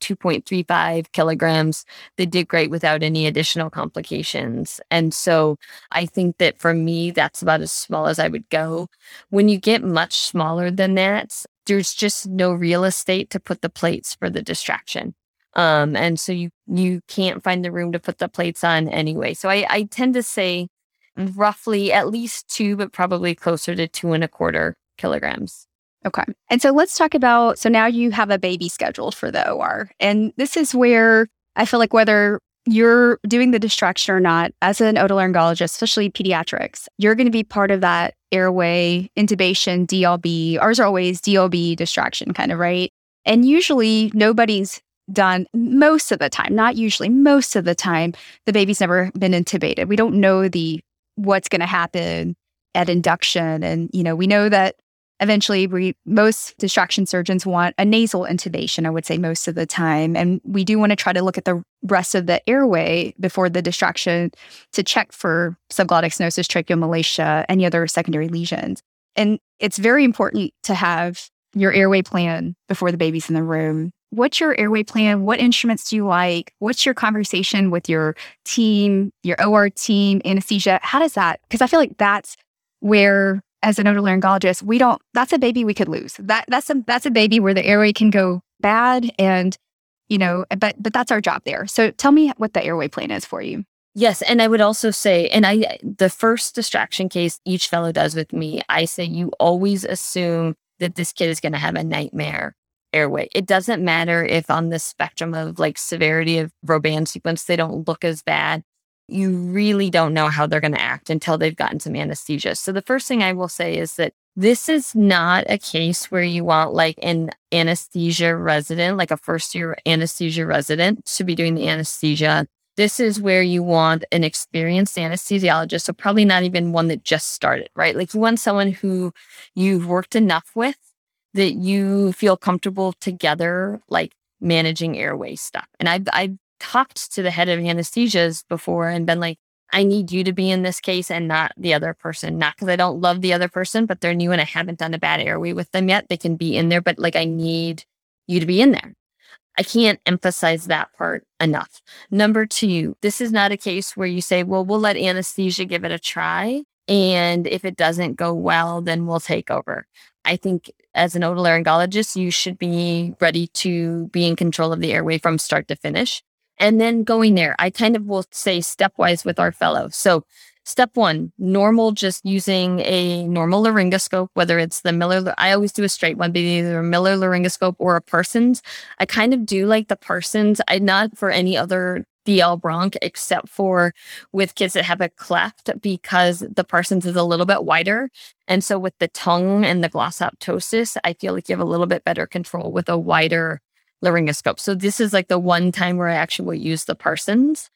2.35 kilograms they did great without any additional complications. And so i think that for me that's about as small as i would go. When you get much smaller than that there's just no real estate to put the plates for the distraction um, and so you you can't find the room to put the plates on anyway. So I, I tend to say roughly at least two, but probably closer to two and a quarter kilograms. Okay. And so let's talk about so now you have a baby scheduled for the OR. And this is where I feel like whether you're doing the distraction or not, as an otolaryngologist, especially pediatrics, you're going to be part of that airway intubation, DLB. Ours are always DLB distraction, kind of, right? And usually nobody's done most of the time, not usually, most of the time, the baby's never been intubated. We don't know the what's going to happen at induction. And, you know, we know that eventually we most distraction surgeons want a nasal intubation, I would say most of the time. And we do want to try to look at the rest of the airway before the distraction to check for subglottic stenosis, tracheomalacia, any other secondary lesions. And it's very important to have your airway plan before the baby's in the room what's your airway plan? What instruments do you like? What's your conversation with your team, your OR team, anesthesia? How does that? Because I feel like that's where as an otolaryngologist, we don't, that's a baby we could lose. That that's a that's a baby where the airway can go bad and you know, but but that's our job there. So tell me what the airway plan is for you. Yes, and I would also say, and I the first distraction case each fellow does with me, I say you always assume that this kid is going to have a nightmare airway. It doesn't matter if on the spectrum of like severity of Robin sequence they don't look as bad. You really don't know how they're going to act until they've gotten some anesthesia. So the first thing I will say is that this is not a case where you want like an anesthesia resident, like a first year anesthesia resident to be doing the anesthesia. This is where you want an experienced anesthesiologist. So, probably not even one that just started, right? Like, you want someone who you've worked enough with that you feel comfortable together, like managing airway stuff. And I've, I've talked to the head of anesthesias before and been like, I need you to be in this case and not the other person. Not because I don't love the other person, but they're new and I haven't done a bad airway with them yet. They can be in there, but like I need you to be in there. I can't emphasize that part enough. Number two, this is not a case where you say, well, we'll let anesthesia give it a try. And if it doesn't go well, then we'll take over. I think as an otolaryngologist, you should be ready to be in control of the airway from start to finish. And then going there, I kind of will say stepwise with our fellow. So, step one, normal, just using a normal laryngoscope, whether it's the Miller, I always do a straight one, but either a Miller laryngoscope or a Parsons. I kind of do like the Parsons. I not for any other DL bronch except for with kids that have a cleft because the Parsons is a little bit wider. And so with the tongue and the glossoptosis, I feel like you have a little bit better control with a wider laryngoscope. So this is like the one time where I actually will use the Parsons.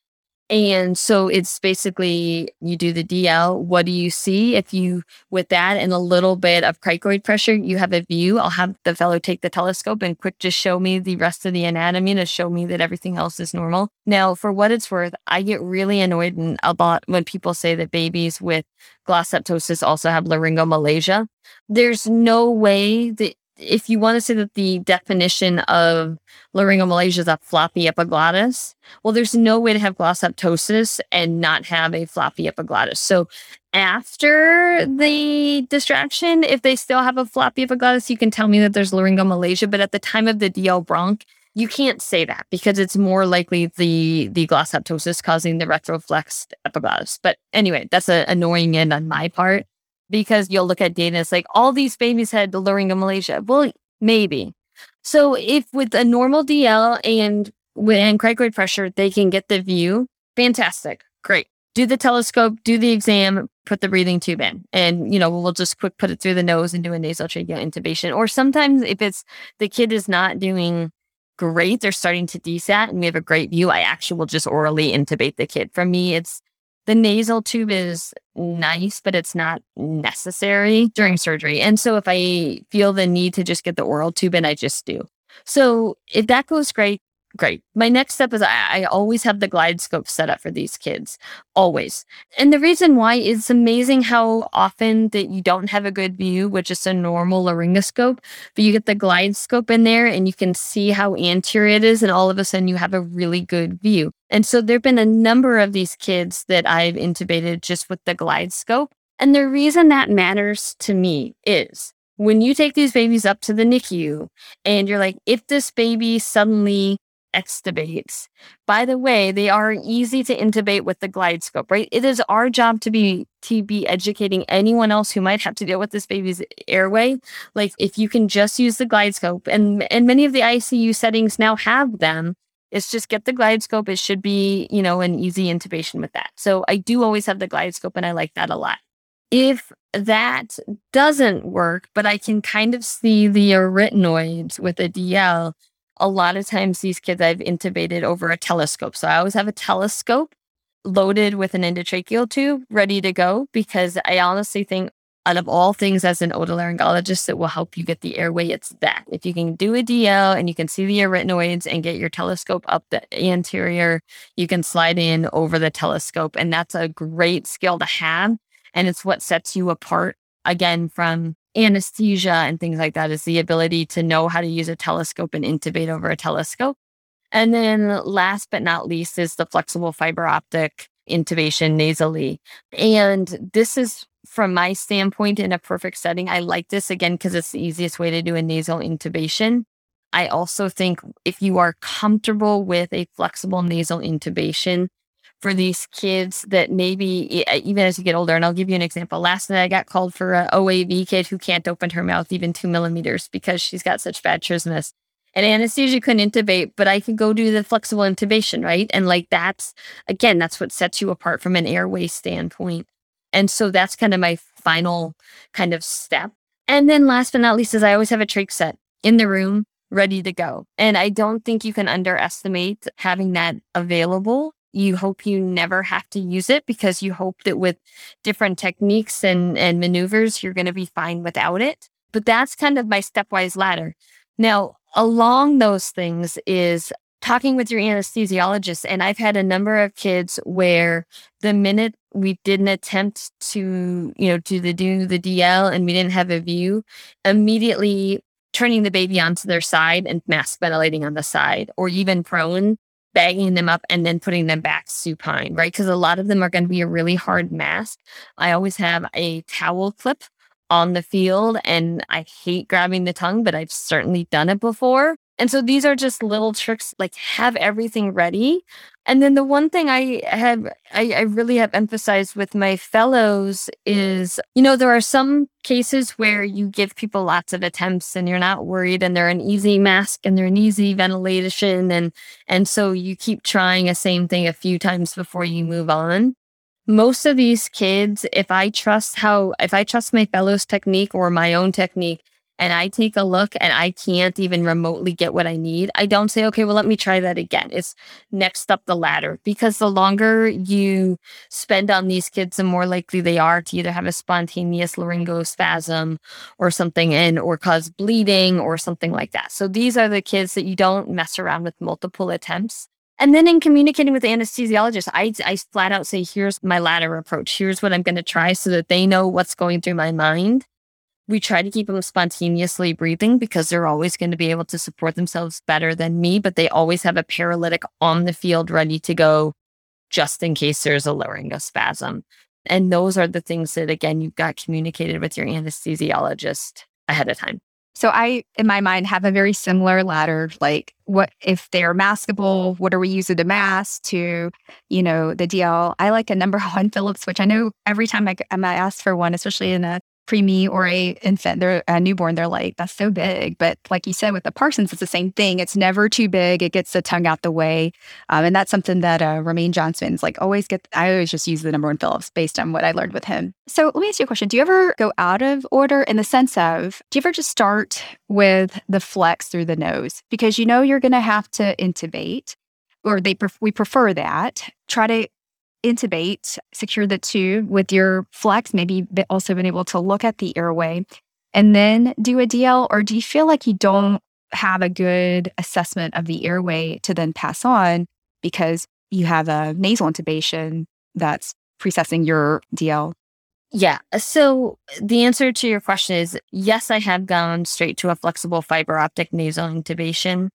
And so it's basically you do the DL. What do you see? If you, with that and a little bit of cricoid pressure, you have a view. I'll have the fellow take the telescope and quick just show me the rest of the anatomy to show me that everything else is normal. Now, for what it's worth, I get really annoyed and a lot when people say that babies with glossoptosis also have laryngomalacia. There's no way that if you want to say that the definition of laryngomalacia is a floppy epiglottis, well, there's no way to have glossoptosis and not have a floppy epiglottis. So after the distraction, if they still have a floppy epiglottis, you can tell me that there's laryngomalacia. But at the time of the DL bronch, you can't say that because it's more likely the the glossoptosis causing the retroflexed epiglottis. But anyway, that's an annoying end on my part because you'll look at data and it's like all these babies had the laryngomalacia. Well, maybe. So if with a normal DL and with and cricoid pressure, they can get the view, fantastic, great. Do the telescope, do the exam, put the breathing tube in, and you know we'll just quick put it through the nose and do a nasal tracheal intubation. Or sometimes if it's the kid is not doing great, they're starting to desat, and we have a great view. I actually will just orally intubate the kid. For me, it's the nasal tube is nice, but it's not necessary during surgery. And so if I feel the need to just get the oral tube in, I just do. So if that goes great, great. My next step is I, I, always have the glide scope set up for these kids, always. And the reason why is amazing how often that you don't have a good view with just a normal laryngoscope, but you get the glide scope in there and you can see how anterior it is, and all of a sudden you have a really good view. And so there have been a number of these kids that I've intubated just with the glide scope. And the reason that matters to me is when you take these babies up to the NICU and you're like, if this baby suddenly extubates. By the way, they are easy to intubate with the glide scope, right? It is our job to be to be educating anyone else who might have to deal with this baby's airway. Like if you can just use the glide scope and and many of the ICU settings now have them. It's just get the glide scope. It should be, you know, an easy intubation with that. So I do always have the glide scope and I like that a lot. If that doesn't work, but I can kind of see the arytenoids with a DL, a lot of times these kids I've intubated over a telescope. So I always have a telescope loaded with an endotracheal tube ready to go because I honestly think out of all things as an otolaryngologist that will help you get the airway, it's that. If you can do a DL and you can see the arytenoids and get your telescope up the anterior, you can slide in over the telescope. And that's a great skill to have. And it's what sets you apart again from anesthesia and things like that is the ability to know how to use a telescope and intubate over a telescope. And then last but not least is the flexible fiber optic intubation nasally. And this is from my standpoint, in a perfect setting, I like this again because it's the easiest way to do a nasal intubation. I also think if you are comfortable with a flexible nasal intubation for these kids that maybe uh, even as you get older, and I'll give you an example. Last night I got called for a OAV kid who can't open her mouth even two millimeters because she's got such bad trismus. And anesthesia couldn't intubate, but I could go do the flexible intubation, right? And like that's again, that's what sets you apart from an airway standpoint. And so that's kind of my final kind of step. And then last but not least is I always have a trach set in the room ready to go. And I don't think you can underestimate having that available. You hope you never have to use it because you hope that with different techniques and, and maneuvers, you're going to be fine without it. But that's kind of my stepwise ladder. Now, along those things is talking with your anesthesiologist. And I've had a number of kids where the minute we didn't attempt to, you know, do the do the DL and we didn't have a view, immediately turning the baby onto their side and mask ventilating on the side, or even prone, bagging them up and then putting them back supine, right? Because a lot of them are going to be a really hard mask. I always have a towel clip on the field and I hate grabbing the tongue, but I've certainly done it before. And so these are just little tricks, like have everything ready. And then the one thing I have, I, I, really have emphasized with my fellows is, you know, there are some cases where you give people lots of attempts and you're not worried and they're an easy mask and they're an easy ventilation. And, and so you keep trying the same thing a few times before you move on. Most of these kids, if I trust how, if I trust my fellows technique or my own technique, and I take a look and I can't even remotely get what I need, I don't say, okay, well, let me try that again. It's next up the ladder because the longer you spend on these kids, the more likely they are to either have a spontaneous laryngospasm or something and or cause bleeding or something like that. So these are the kids that you don't mess around with multiple attempts. And then in communicating with the anesthesiologist, I, I flat out say, here's my ladder approach. Here's what I'm going to try so that they know what's going through my mind we try to keep them spontaneously breathing because they're always going to be able to support themselves better than me, but they always have a paralytic on the field ready to go just in case there's a laryngospasm. And those are the things that, again, you've got communicated with your anesthesiologist ahead of time. So I, in my mind, have a very similar ladder. Like, what if they are maskable? What are we using to mask? To, you know, the DL. I like a number one Phillips, which I know every time I, I ask for one, especially in a preemie or a infant, they're a newborn, they're like, that's so big. But like you said, with the Parsons, it's the same thing. It's never too big. It gets the tongue out the way. Um, and that's something that uh, Romaine Johnson's like always get, I always just use the number one Phillips based on what I learned with him. So let me ask you a question. Do you ever go out of order in the sense of, do you ever just start with the flex through the nose? Because you know you're going to have to intubate or they pref- we prefer that. Try to intubate, secure the tube with your flex, maybe also been able to look at the airway and then do a DL? Or do you feel like you don't have a good assessment of the airway to then pass on because you have a nasal intubation that's precessing your DL? Yeah. So the answer to your question is yes, I have gone straight to a flexible fiber optic nasal intubation.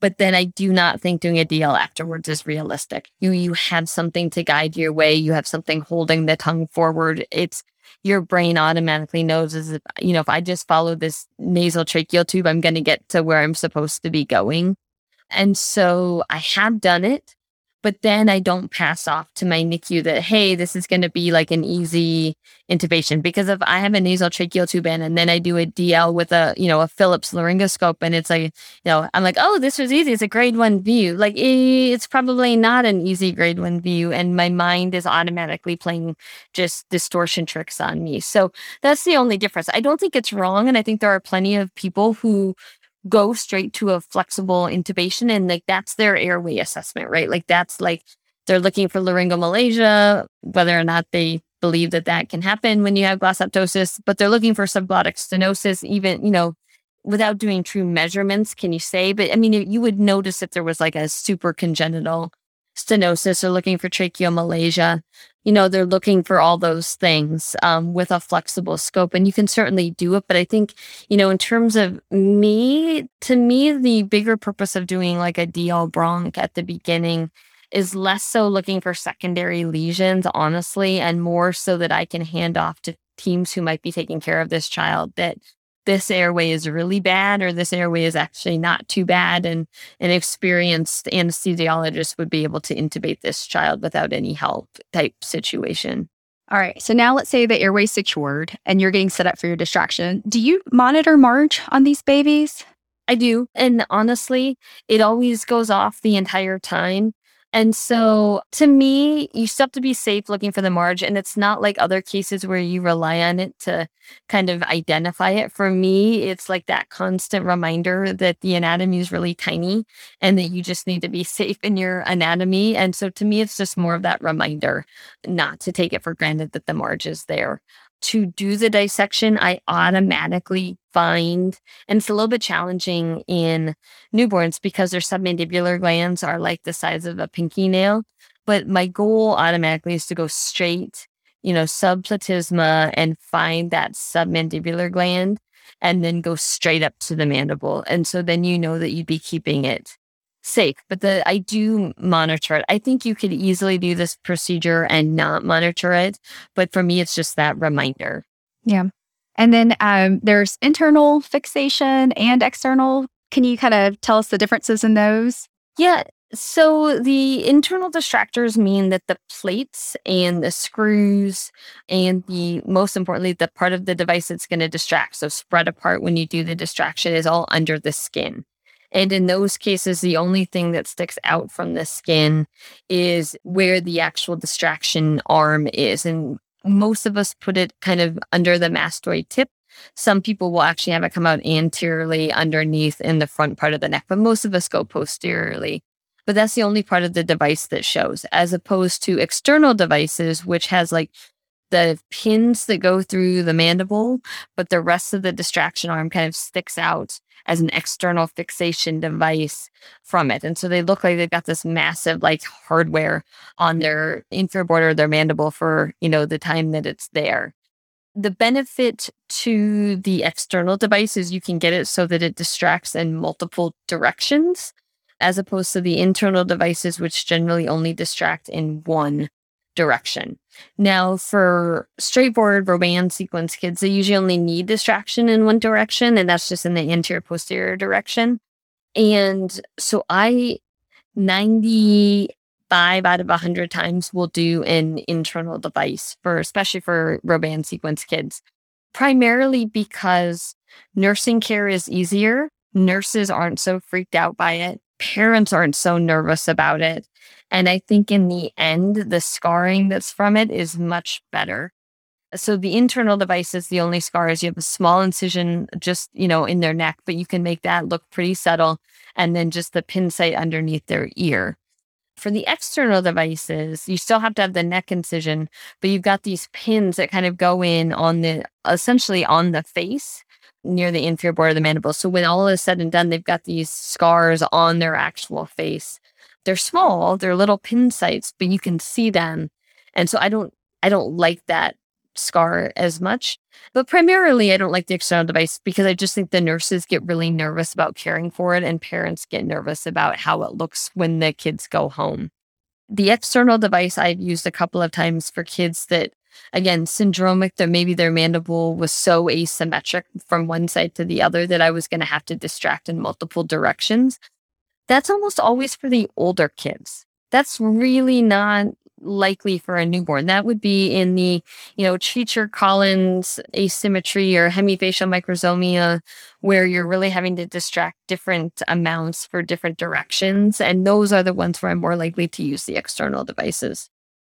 But then I do not think doing a DL afterwards is realistic. You you have something to guide your way. You have something holding the tongue forward. It's your brain automatically knows as if you know if I just follow this nasal tracheal tube, I'm going to get to where I'm supposed to be going. And so I have done it but then I don't pass off to my NICU that, hey, this is going to be like an easy intubation. Because if I have a nasal tracheal tube in and then I do a DL with a, you know, a Phillips laryngoscope and it's like, you know, I'm like, oh, this was easy. It's a grade one view. Like it's probably not an easy grade one view. And my mind is automatically playing just distortion tricks on me. So that's the only difference. I don't think it's wrong. And I think there are plenty of people who go straight to a flexible intubation and like that's their airway assessment, right? Like that's like they're looking for laryngomalacia, whether or not they believe that that can happen when you have glossoptosis, but they're looking for subglottic stenosis, even, you know, without doing true measurements, can you say? But I mean, you would notice if there was like a super congenital stenosis or looking for tracheomalacia. You know, they're looking for all those things um, with a flexible scope, and you can certainly do it. But I think, you know, in terms of me, to me, the bigger purpose of doing like a DL bronch at the beginning is less so looking for secondary lesions, honestly, and more so that I can hand off to teams who might be taking care of this child that this airway is really bad or this airway is actually not too bad and an experienced anesthesiologist would be able to intubate this child without any help type situation. All right so now let's say the airway's secured and you're getting set up for your distraction. Do you monitor marge on these babies? I do and honestly it always goes off the entire time and so to me, you still have to be safe looking for the marge. And it's not like other cases where you rely on it to kind of identify it. For me, it's like that constant reminder that the anatomy is really tiny and that you just need to be safe in your anatomy. And so to me, it's just more of that reminder not to take it for granted that the marge is there to do the dissection, I automatically find, and it's a little bit challenging in newborns because their submandibular glands are like the size of a pinky nail. But my goal automatically is to go straight, you know, subplatysma and find that submandibular gland and then go straight up to the mandible. And so then you know that you'd be keeping it safe, but the I do monitor it. I think you could easily do this procedure and not monitor it, but for me, it's just that reminder. Yeah, and then um, there's internal fixation and external. Can you kind of tell us the differences in those? Yeah. So the internal distractors mean that the plates and the screws and the most importantly the part of the device that's going to distract so spread apart when you do the distraction is all under the skin. And in those cases, the only thing that sticks out from the skin is where the actual distraction arm is. And most of us put it kind of under the mastoid tip. Some people will actually have it come out anteriorly underneath in the front part of the neck, but most of us go posteriorly. But that's the only part of the device that shows, as opposed to external devices, which has like the pins that go through the mandible, but the rest of the distraction arm kind of sticks out as an external fixation device from it. And so they look like they've got this massive like hardware on their inferior border their mandible for, you know, the time that it's there. The benefit to the external device is you can get it so that it distracts in multiple directions, as opposed to the internal devices, which generally only distract in one direction. Now, for straightforward Robin sequence kids, they usually only need distraction in one direction, and that's just in the anterior posterior direction. And so I 95 out of 100 times will do an internal device for especially for Robin sequence kids, primarily because nursing care is easier. Nurses aren't so freaked out by it. Parents aren't so nervous about it. And I think in the end, the scarring that's from it is much better. So the internal device is the only scar is you have a small incision just, you know, in their neck, but you can make that look pretty subtle. And then just the pin site underneath their ear. For the external devices, you still have to have the neck incision, but you've got these pins that kind of go in on the essentially on the face near the inferior border of the mandible. So when all is said and done, they've got these scars on their actual face they're small, they're little pin sites, but you can see them. And so I don't I don't like that scar as much. But primarily I don't like the external device because I just think the nurses get really nervous about caring for it and parents get nervous about how it looks when the kids go home. The external device I've used a couple of times for kids that again syndromic that maybe their mandible was so asymmetric from one side to the other that I was going to have to distract in multiple directions that's almost always for the older kids. That's really not likely for a newborn. That would be in the, you know, Treacher Collins asymmetry or hemifacial microsomia, where you're really having to distract different amounts for different directions. And those are the ones where I'm more likely to use the external devices.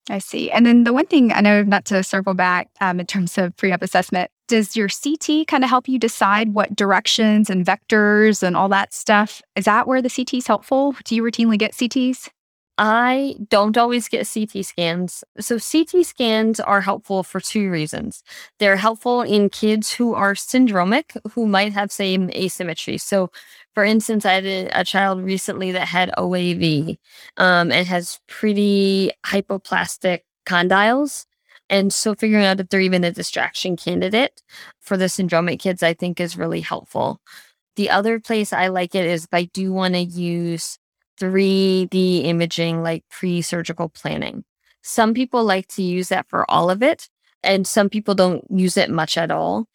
I see. And then the one thing I know not to circle back um, in terms of pre op assessment, does your CT kind of help you decide what directions and vectors and all that stuff? Is that where the CT is helpful? Do you routinely get CTs? I don't always get CT scans. So, CT scans are helpful for two reasons. They're helpful in kids who are syndromic, who might have same asymmetry. So, for instance, I had a, child recently that had OAV um, and has pretty hypoplastic condyles. And so, figuring out if they're even a distraction candidate for the syndromic kids, I think is really helpful. The other place I like it is if I do want to use 3D imaging, like pre surgical planning. Some people like to use that for all of it. and some people don't use it much at all.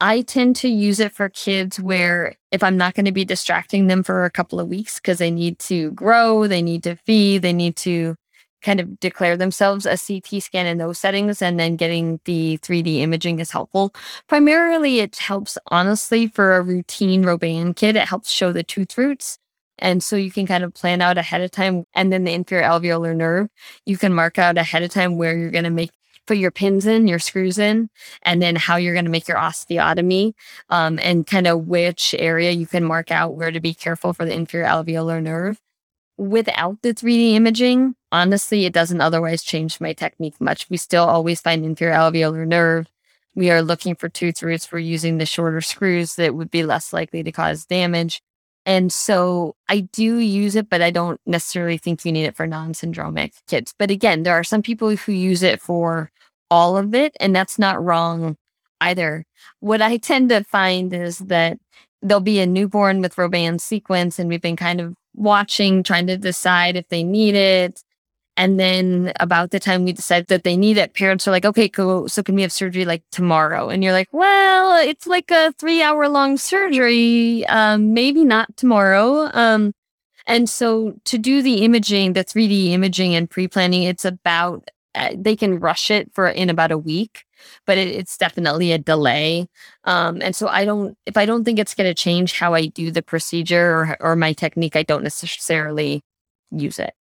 I tend to use it for kids where if I'm not going to be distracting them for a couple of weeks because they need to grow, they need to feed, they need to kind of declare themselves a CT scan in those settings, and then getting the 3D imaging is helpful. Primarily, it helps honestly for a routine Robin kid. It helps show the tooth roots. And so you can kind of plan out ahead of time. And then the inferior alveolar nerve, you can mark out ahead of time where you're going to make put your pins in, your screws in, and then how you're going to make your osteotomy, um, and kind of which area you can mark out where to be careful for the inferior alveolar nerve. Without the 3D imaging, honestly, it doesn't otherwise change my technique much. We still always find inferior alveolar nerve. We are looking for tooth roots. We're using the shorter screws that would be less likely to cause damage. And so I do use it, but I don't necessarily think you need it for non syndromic kids. But again, there are some people who use it for all of it, and that's not wrong either. What I tend to find is that there'll be a newborn with Robin sequence, and we've been kind of watching, trying to decide if they need it. And then about the time we decide that they need it, parents are like, okay, cool. So can we have surgery like tomorrow? And you're like, well, it's like a three hour long surgery. Um, maybe not tomorrow. Um, and so to do the imaging, the 3D imaging and pre planning, it's about, uh, they can rush it for in about a week, but it, it's definitely a delay. Um, and so I don't, if I don't think it's going to change how I do the procedure or, or my technique, I don't necessarily use it.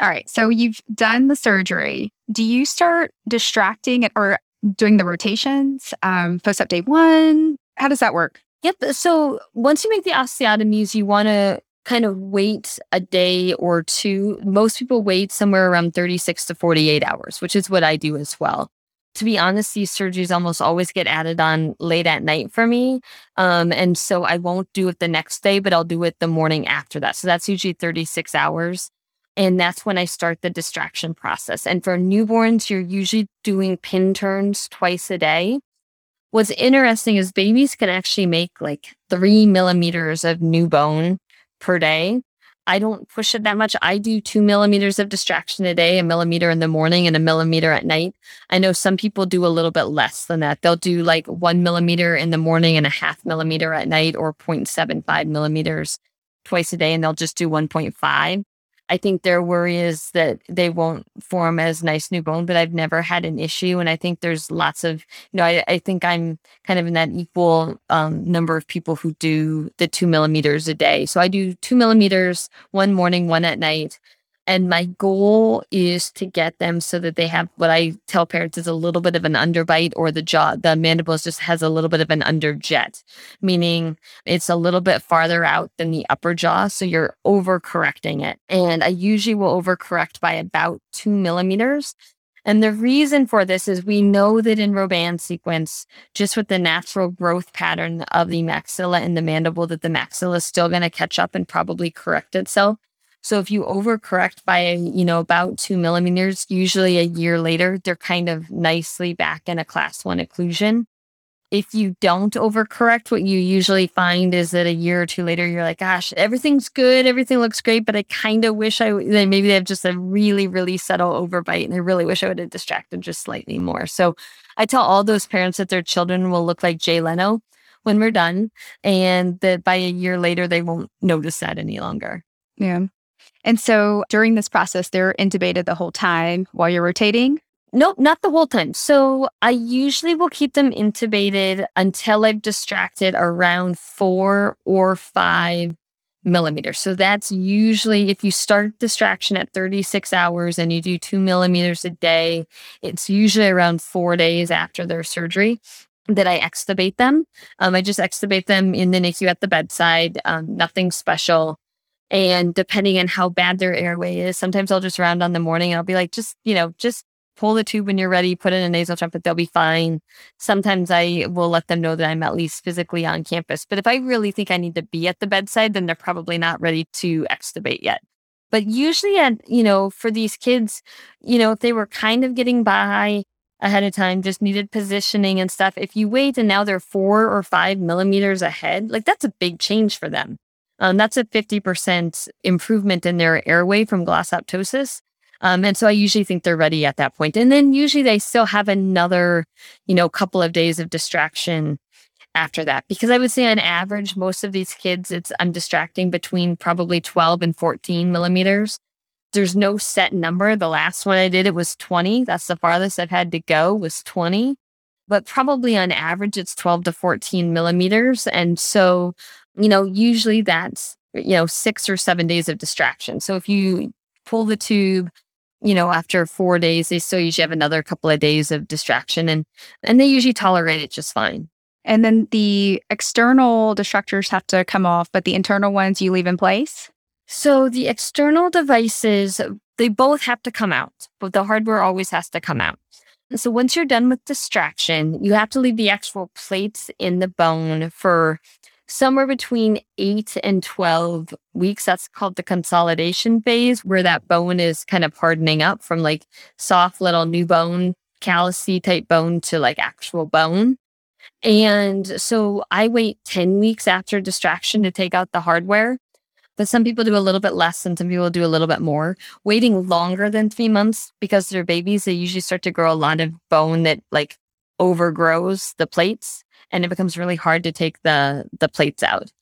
All right. So you've done the surgery. Do you start distracting or doing the rotations um, post op day one? How does that work? Yep. So once you make the osteotomies, you want to kind of wait a day or two. Most people wait somewhere around 36 to 48 hours, which is what I do as well. To be honest, these surgeries almost always get added on late at night for me. Um, and so I won't do it the next day, but I'll do it the morning after that. So that's usually 36 hours. And that's when I start the distraction process. And for newborns, you're usually doing pin turns twice a day. What's interesting is babies can actually make like three millimeters of new bone per day. I don't push it that much. I do two millimeters of distraction a day, a millimeter in the morning and a millimeter at night. I know some people do a little bit less than that. They'll do like one millimeter in the morning and a half millimeter at night or 0.75 millimeters twice a day, and they'll just do 1.5. I think their worry is that they won't form as nice new bone, but I've never had an issue. And I think there's lots of, you know, I, I think I'm kind of in that equal um, number of people who do the two millimeters a day. So I do two millimeters one morning, one at night. And my goal is to get them so that they have what I tell parents is a little bit of an underbite or the jaw, the mandibles just has a little bit of an underjet, meaning it's a little bit farther out than the upper jaw. So you're overcorrecting it. And I usually will overcorrect by about two millimeters. And the reason for this is we know that in Robin sequence, just with the natural growth pattern of the maxilla and the mandible, that the maxilla is still going to catch up and probably correct itself. So if you overcorrect by, you know, about two millimeters, usually a year later, they're kind of nicely back in a class one occlusion. If you don't overcorrect, what you usually find is that a year or two later, you're like, gosh, everything's good. Everything looks great. But I kind of wish I, maybe they have just a really, really subtle overbite. And I really wish I would have distracted just slightly more. So I tell all those parents that their children will look like Jay Leno when we're done. And that by a year later, they won't notice that any longer. Yeah. And so during this process, they're intubated the whole time while you're rotating? Nope, not the whole time. So I usually will keep them intubated until I've distracted around four or five millimeters. So that's usually if you start distraction at 36 hours and you do two millimeters a day, it's usually around four days after their surgery that I extubate them. Um, I just extubate them in the NICU at the bedside, um, nothing special. And depending on how bad their airway is, sometimes I'll just round on the morning and I'll be like, just, you know, just pull the tube when you're ready, put in a nasal trumpet, they'll be fine. Sometimes I will let them know that I'm at least physically on campus. But if I really think I need to be at the bedside, then they're probably not ready to extubate yet. But usually, at, you know, for these kids, you know, if they were kind of getting by ahead of time, just needed positioning and stuff, if you wait and now they're four or five millimeters ahead, like that's a big change for them. Um, that's a 50% improvement in their airway from glossoptosis. Um, and so I usually think they're ready at that point. And then usually they still have another, you know, couple of days of distraction after that. Because I would say on average, most of these kids, it's I'm distracting between probably 12 and 14 millimeters. There's no set number. The last one I did, it was 20. That's the farthest I've had to go was 20. But probably on average, it's 12 to 14 millimeters. And so, you know, usually that's, you know, six or seven days of distraction. So if you pull the tube, you know, after four days, they still usually have another couple of days of distraction and and they usually tolerate it just fine. And then the external distractors have to come off, but the internal ones you leave in place? So the external devices, they both have to come out, but the hardware always has to come out. And So once you're done with distraction, you have to leave the actual plates in the bone for somewhere between eight and 12 weeks. That's called the consolidation phase, where that bone is kind of hardening up from like soft little new bone, callousy type bone to like actual bone. And so I wait 10 weeks after distraction to take out the hardware. But some people do a little bit less and some people do a little bit more. Waiting longer than three months because they're babies, they usually start to grow a lot of bone that like overgrows the plates and it becomes really hard to take the the plates out.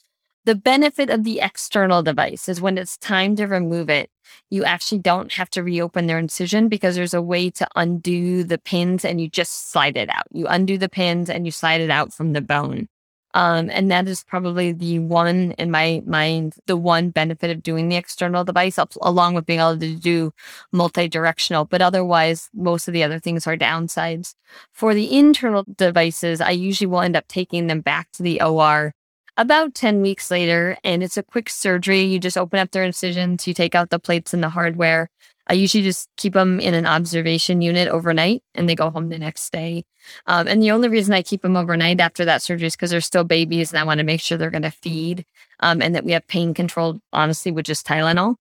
The benefit of the external device is when it's time to remove it, you actually don't have to reopen their incision because there's a way to undo the pins and you just slide it out. You undo the pins and you slide it out from the bone. Um, and that is probably the one in my mind, the one benefit of doing the external device, along with being able to do multi-directional. But otherwise, most of the other things are downsides. For the internal devices, I usually will end up taking them back to the OR about 10 weeks later, and it's a quick surgery. You just open up their incisions, you take out the plates and the hardware, I usually just keep them in an observation unit overnight and they go home the next day. Um, and the only reason I keep them overnight after that surgery is because they're still babies and I want to make sure they're going to feed um, and that we have pain control, honestly, with just Tylenol.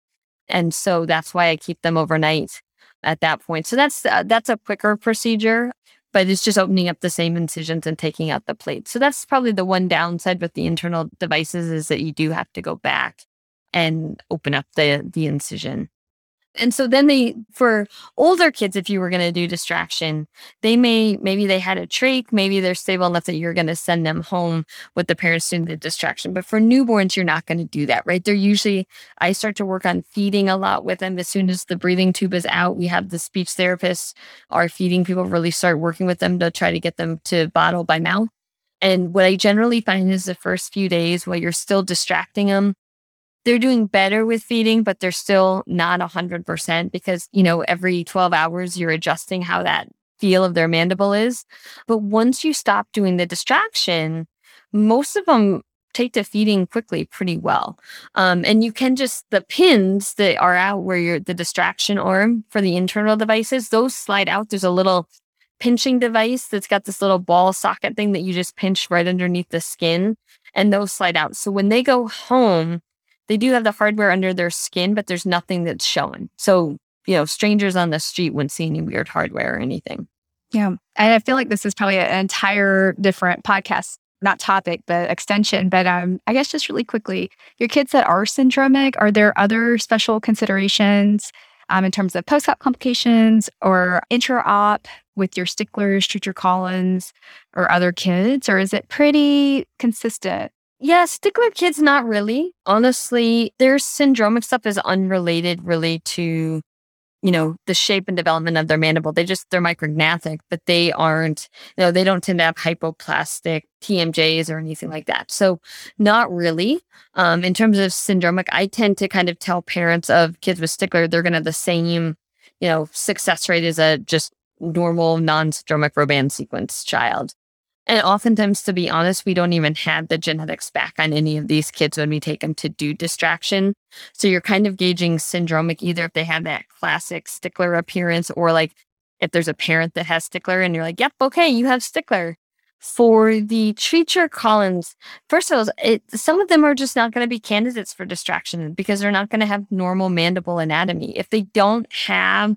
And so that's why I keep them overnight at that point. So that's uh, that's a quicker procedure, but it's just opening up the same incisions and taking out the plate. So that's probably the one downside with the internal devices is that you do have to go back and open up the the incision. And so then they, for older kids, if you were going to do distraction, they may, maybe they had a trach, maybe they're stable enough that you're going to send them home with the parents doing the distraction. But for newborns, you're not going to do that, right? They're usually, I start to work on feeding a lot with them. As soon as the breathing tube is out, we have the speech therapists, our feeding people really start working with them to try to get them to bottle by mouth. And what I generally find is the first few days while you're still distracting them, they're doing better with feeding, but they're still not 100% because, you know, every 12 hours you're adjusting how that feel of their mandible is. But once you stop doing the distraction, most of them take to feeding quickly pretty well. Um, and you can just, the pins that are out where you're the distraction arm for the internal devices, those slide out. There's a little pinching device that's got this little ball socket thing that you just pinch right underneath the skin and those slide out. So when they go home, they do have the hardware under their skin, but there's nothing that's showing. So, you know, strangers on the street wouldn't see any weird hardware or anything. Yeah. And I feel like this is probably an entire different podcast, not topic, but extension. But um, I guess just really quickly, your kids that are syndromic, are there other special considerations um, in terms of post op complications or intra op with your Sticklers, Treacher Collins, or other kids? Or is it pretty consistent? Yeah, Stickler kids, not really. Honestly, their syndromic stuff is unrelated really to, you know, the shape and development of their mandible. They just, they're micrognathic, but they aren't, you know, they don't tend to have hypoplastic TMJs or anything like that. So, not really. Um, in terms of syndromic, I tend to kind of tell parents of kids with Stickler, they're going to have the same, you know, success rate as a just normal non syndromic Robin sequence child. And oftentimes, to be honest, we don't even have the genetics back on any of these kids when we take them to do distraction. So you're kind of gauging syndromic either if they have that classic Stickler appearance or like if there's a parent that has Stickler and you're like, yep, okay, you have Stickler. For the Treacher Collins, first of all, it, some of them are just not going to be candidates for distraction because they're not going to have normal mandible anatomy. If they don't have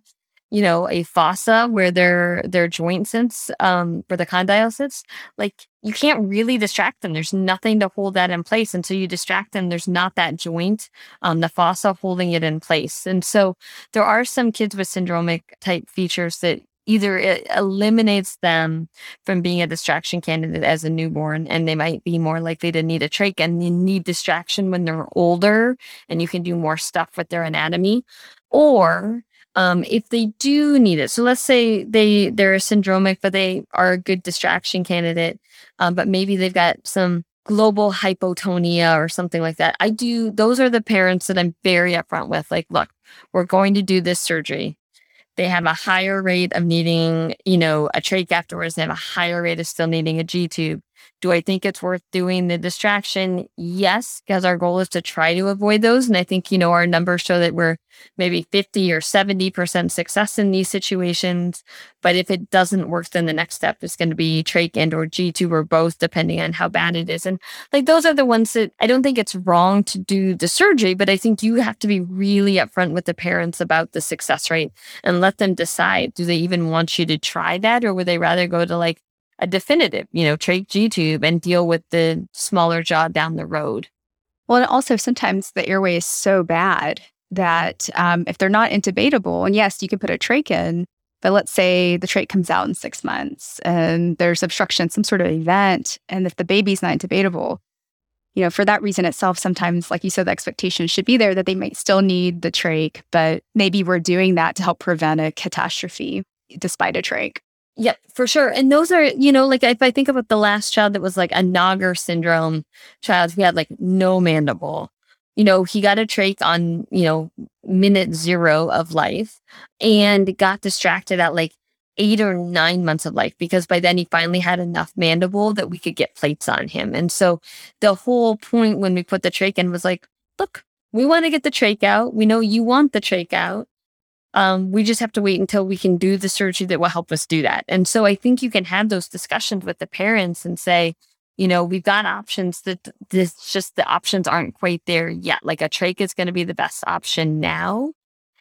you know, a fossa where their their joint sits, um, where the condyle sits, like you can't really distract them. There's nothing to hold that in place. Until you distract them, there's not that joint, um, the fossa holding it in place. And so there are some kids with syndromic type features that either it eliminates them from being a distraction candidate as a newborn and they might be more likely to need a trach and you need distraction when they're older and you can do more stuff with their anatomy or um, if they do need it. So let's say they they're syndromic, but they are a good distraction candidate, um, but maybe they've got some global hypotonia or something like that. I do. Those are the parents that I'm very upfront with. Like, look, we're going to do this surgery. They have a higher rate of needing, you know, a trach afterwards. They have a higher rate of still needing a G tube. Do I think it's worth doing the distraction? Yes, because our goal is to try to avoid those. And I think, you know, our numbers show that we're maybe 50 or 70% success in these situations. But if it doesn't work, then the next step is going to be trach and or G tube or both, depending on how bad it is. And like those are the ones that I don't think it's wrong to do the surgery, but I think you have to be really upfront with the parents about the success rate and let them decide do they even want you to try that or would they rather go to like a definitive, you know, trach G tube and deal with the smaller jaw down the road. Well, and also sometimes the airway is so bad that um, if they're not intubatable, and yes, you can put a trach in, but let's say the trach comes out in six months and there's obstruction, some sort of event, and if the baby's not intubatable, you know, for that reason itself, sometimes, like you said, the expectation should be there that they might still need the trach, but maybe we're doing that to help prevent a catastrophe despite a trach. Yep, for sure. And those are, you know, like if I think about the last child that was like a Nager syndrome child who had like no mandible, you know, he got a trach on, you know, minute zero of life and got distracted at like eight or nine months of life because by then he finally had enough mandible that we could get plates on him. And so the whole point when we put the trach in was like, look, we want to get the trach out. We know you want the trach out. Um, we just have to wait until we can do the surgery that will help us do that. And so I think you can have those discussions with the parents and say, you know, we've got options that this just the options aren't quite there yet. Like a trach is going to be the best option now.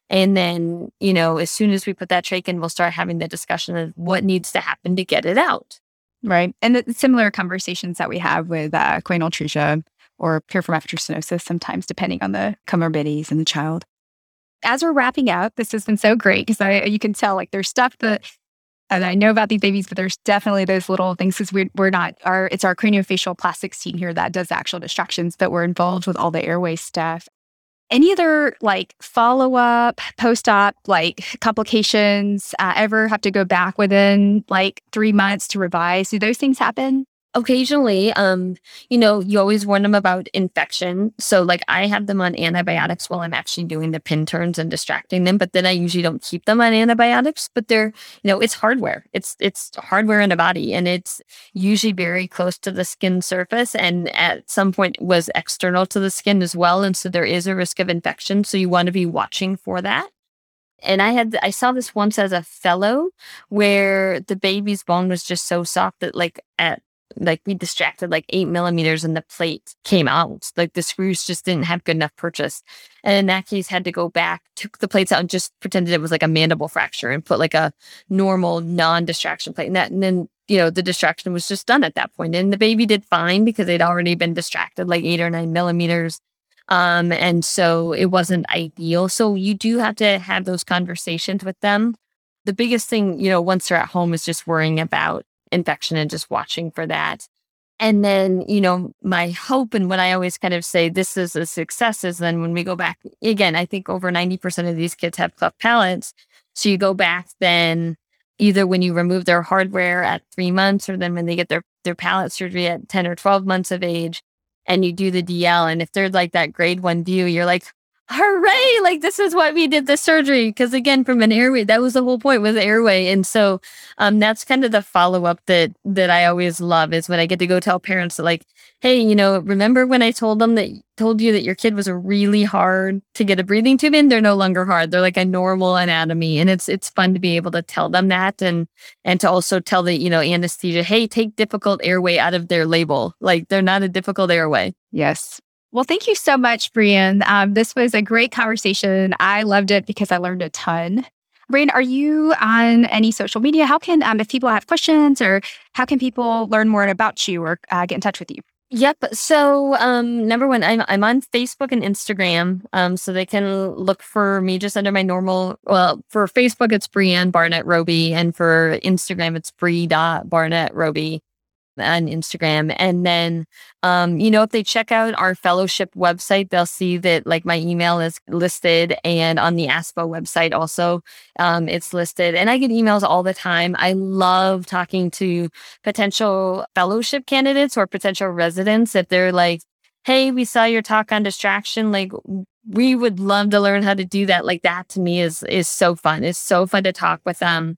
And then, you know, as soon as we put that trach in, we'll start having the discussion of what needs to happen to get it out. Right. And the similar conversations that we have with uh, atresia or piriform stenosis, sometimes depending on the comorbidities in the child as we're wrapping up, this has been so great because I you can tell like there's stuff that and I know about these babies, but there's definitely those little things because we're, we're not our it's our craniofacial plastics team here that does actual distractions, but we're involved with all the airway stuff. Any other like follow up, post op, like complications? Uh, ever have to go back within like three months to revise? Do those things happen? Occasionally, um, you know, you always warn them about infection. So, like, I have them on antibiotics while I'm actually doing the pin turns and distracting them. But then I usually don't keep them on antibiotics. But they're, you know, it's hardware. It's it's hardware in the body, and it's usually very close to the skin surface, and at some point was external to the skin as well. And so there is a risk of infection. So you want to be watching for that. And I had I saw this once as a fellow where the baby's bone was just so soft that like at like we distracted like eight millimeters and the plate came out. Like the screws just didn't have good enough purchase. And in that case, had to go back, took the plates out and just pretended it was like a mandible fracture and put like a normal non-distraction plate. And that and then, you know, the distraction was just done at that point. And the baby did fine because they'd already been distracted like eight or nine millimeters. Um, and so it wasn't ideal. So you do have to have those conversations with them. The biggest thing, you know, once they're at home is just worrying about infection and just watching for that. And then, you know, my hope and what I always kind of say this is a success is then when we go back again, I think over 90% of these kids have cleft palates. So you go back then either when you remove their hardware at three months or then when they get their, their palate surgery at 10 or 12 months of age and you do the DL. And if they're like that grade one view, you're like, hooray! Like this is why we did the surgery because again from an airway that was the whole point was airway. And so um that's kind of the follow-up that that i always love is when i get to go tell parents like hey you know remember when i told them that told you that your kid was really hard to get a breathing tube in? They're no longer hard. They're like a normal anatomy. And it's it's fun to be able to tell them that and and to also tell the you know anesthesia hey take difficult airway out of their label. Like they're not a difficult airway. Yes well, thank you so much, Brian. Um, this was a great conversation. I loved it because I learned a ton. Rain, are you on any social media? How can, um, if people have questions or how can people learn more about you or uh, get in touch with you? Yep. So, um, number one, I'm I'm on Facebook and Instagram. Um, so they can look for me just under my normal. Well, for Facebook, it's Brianne Barnett Roby, and for Instagram, it's Bree Barnett Roby on Instagram. And then, um, you know, if they check out our fellowship website, they'll see that like my email is listed and on the ASPO website also, um, it's listed. And I get emails all the time. I love talking to potential fellowship candidates or potential residents if they're like, Hey, we saw your talk on distraction. Like, we would love to learn how to do that. Like that to me is is so fun. It's so fun to talk with them.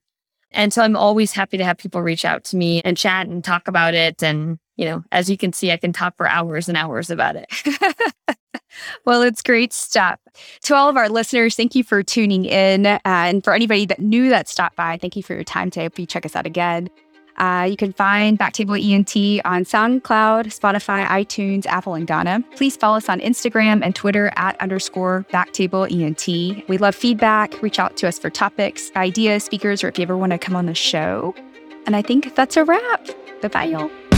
And so I'm always happy to have people reach out to me and chat and talk about it. And, you know, as you can see, I can talk for hours and hours about it. well, it's great stuff. To all of our listeners, thank you for tuning in. Uh, and for anybody that knew that stopped by, thank you for your time today. Hope you check us out again. Uh, you can find Backtable ENT on SoundCloud, Spotify, iTunes, Apple, and Ghana. Please follow us on Instagram and Twitter at underscore Backtable ENT. We love feedback. Reach out to us for topics, ideas, speakers, or if you ever want to come on the show. And I think that's a wrap. Bye bye, y'all.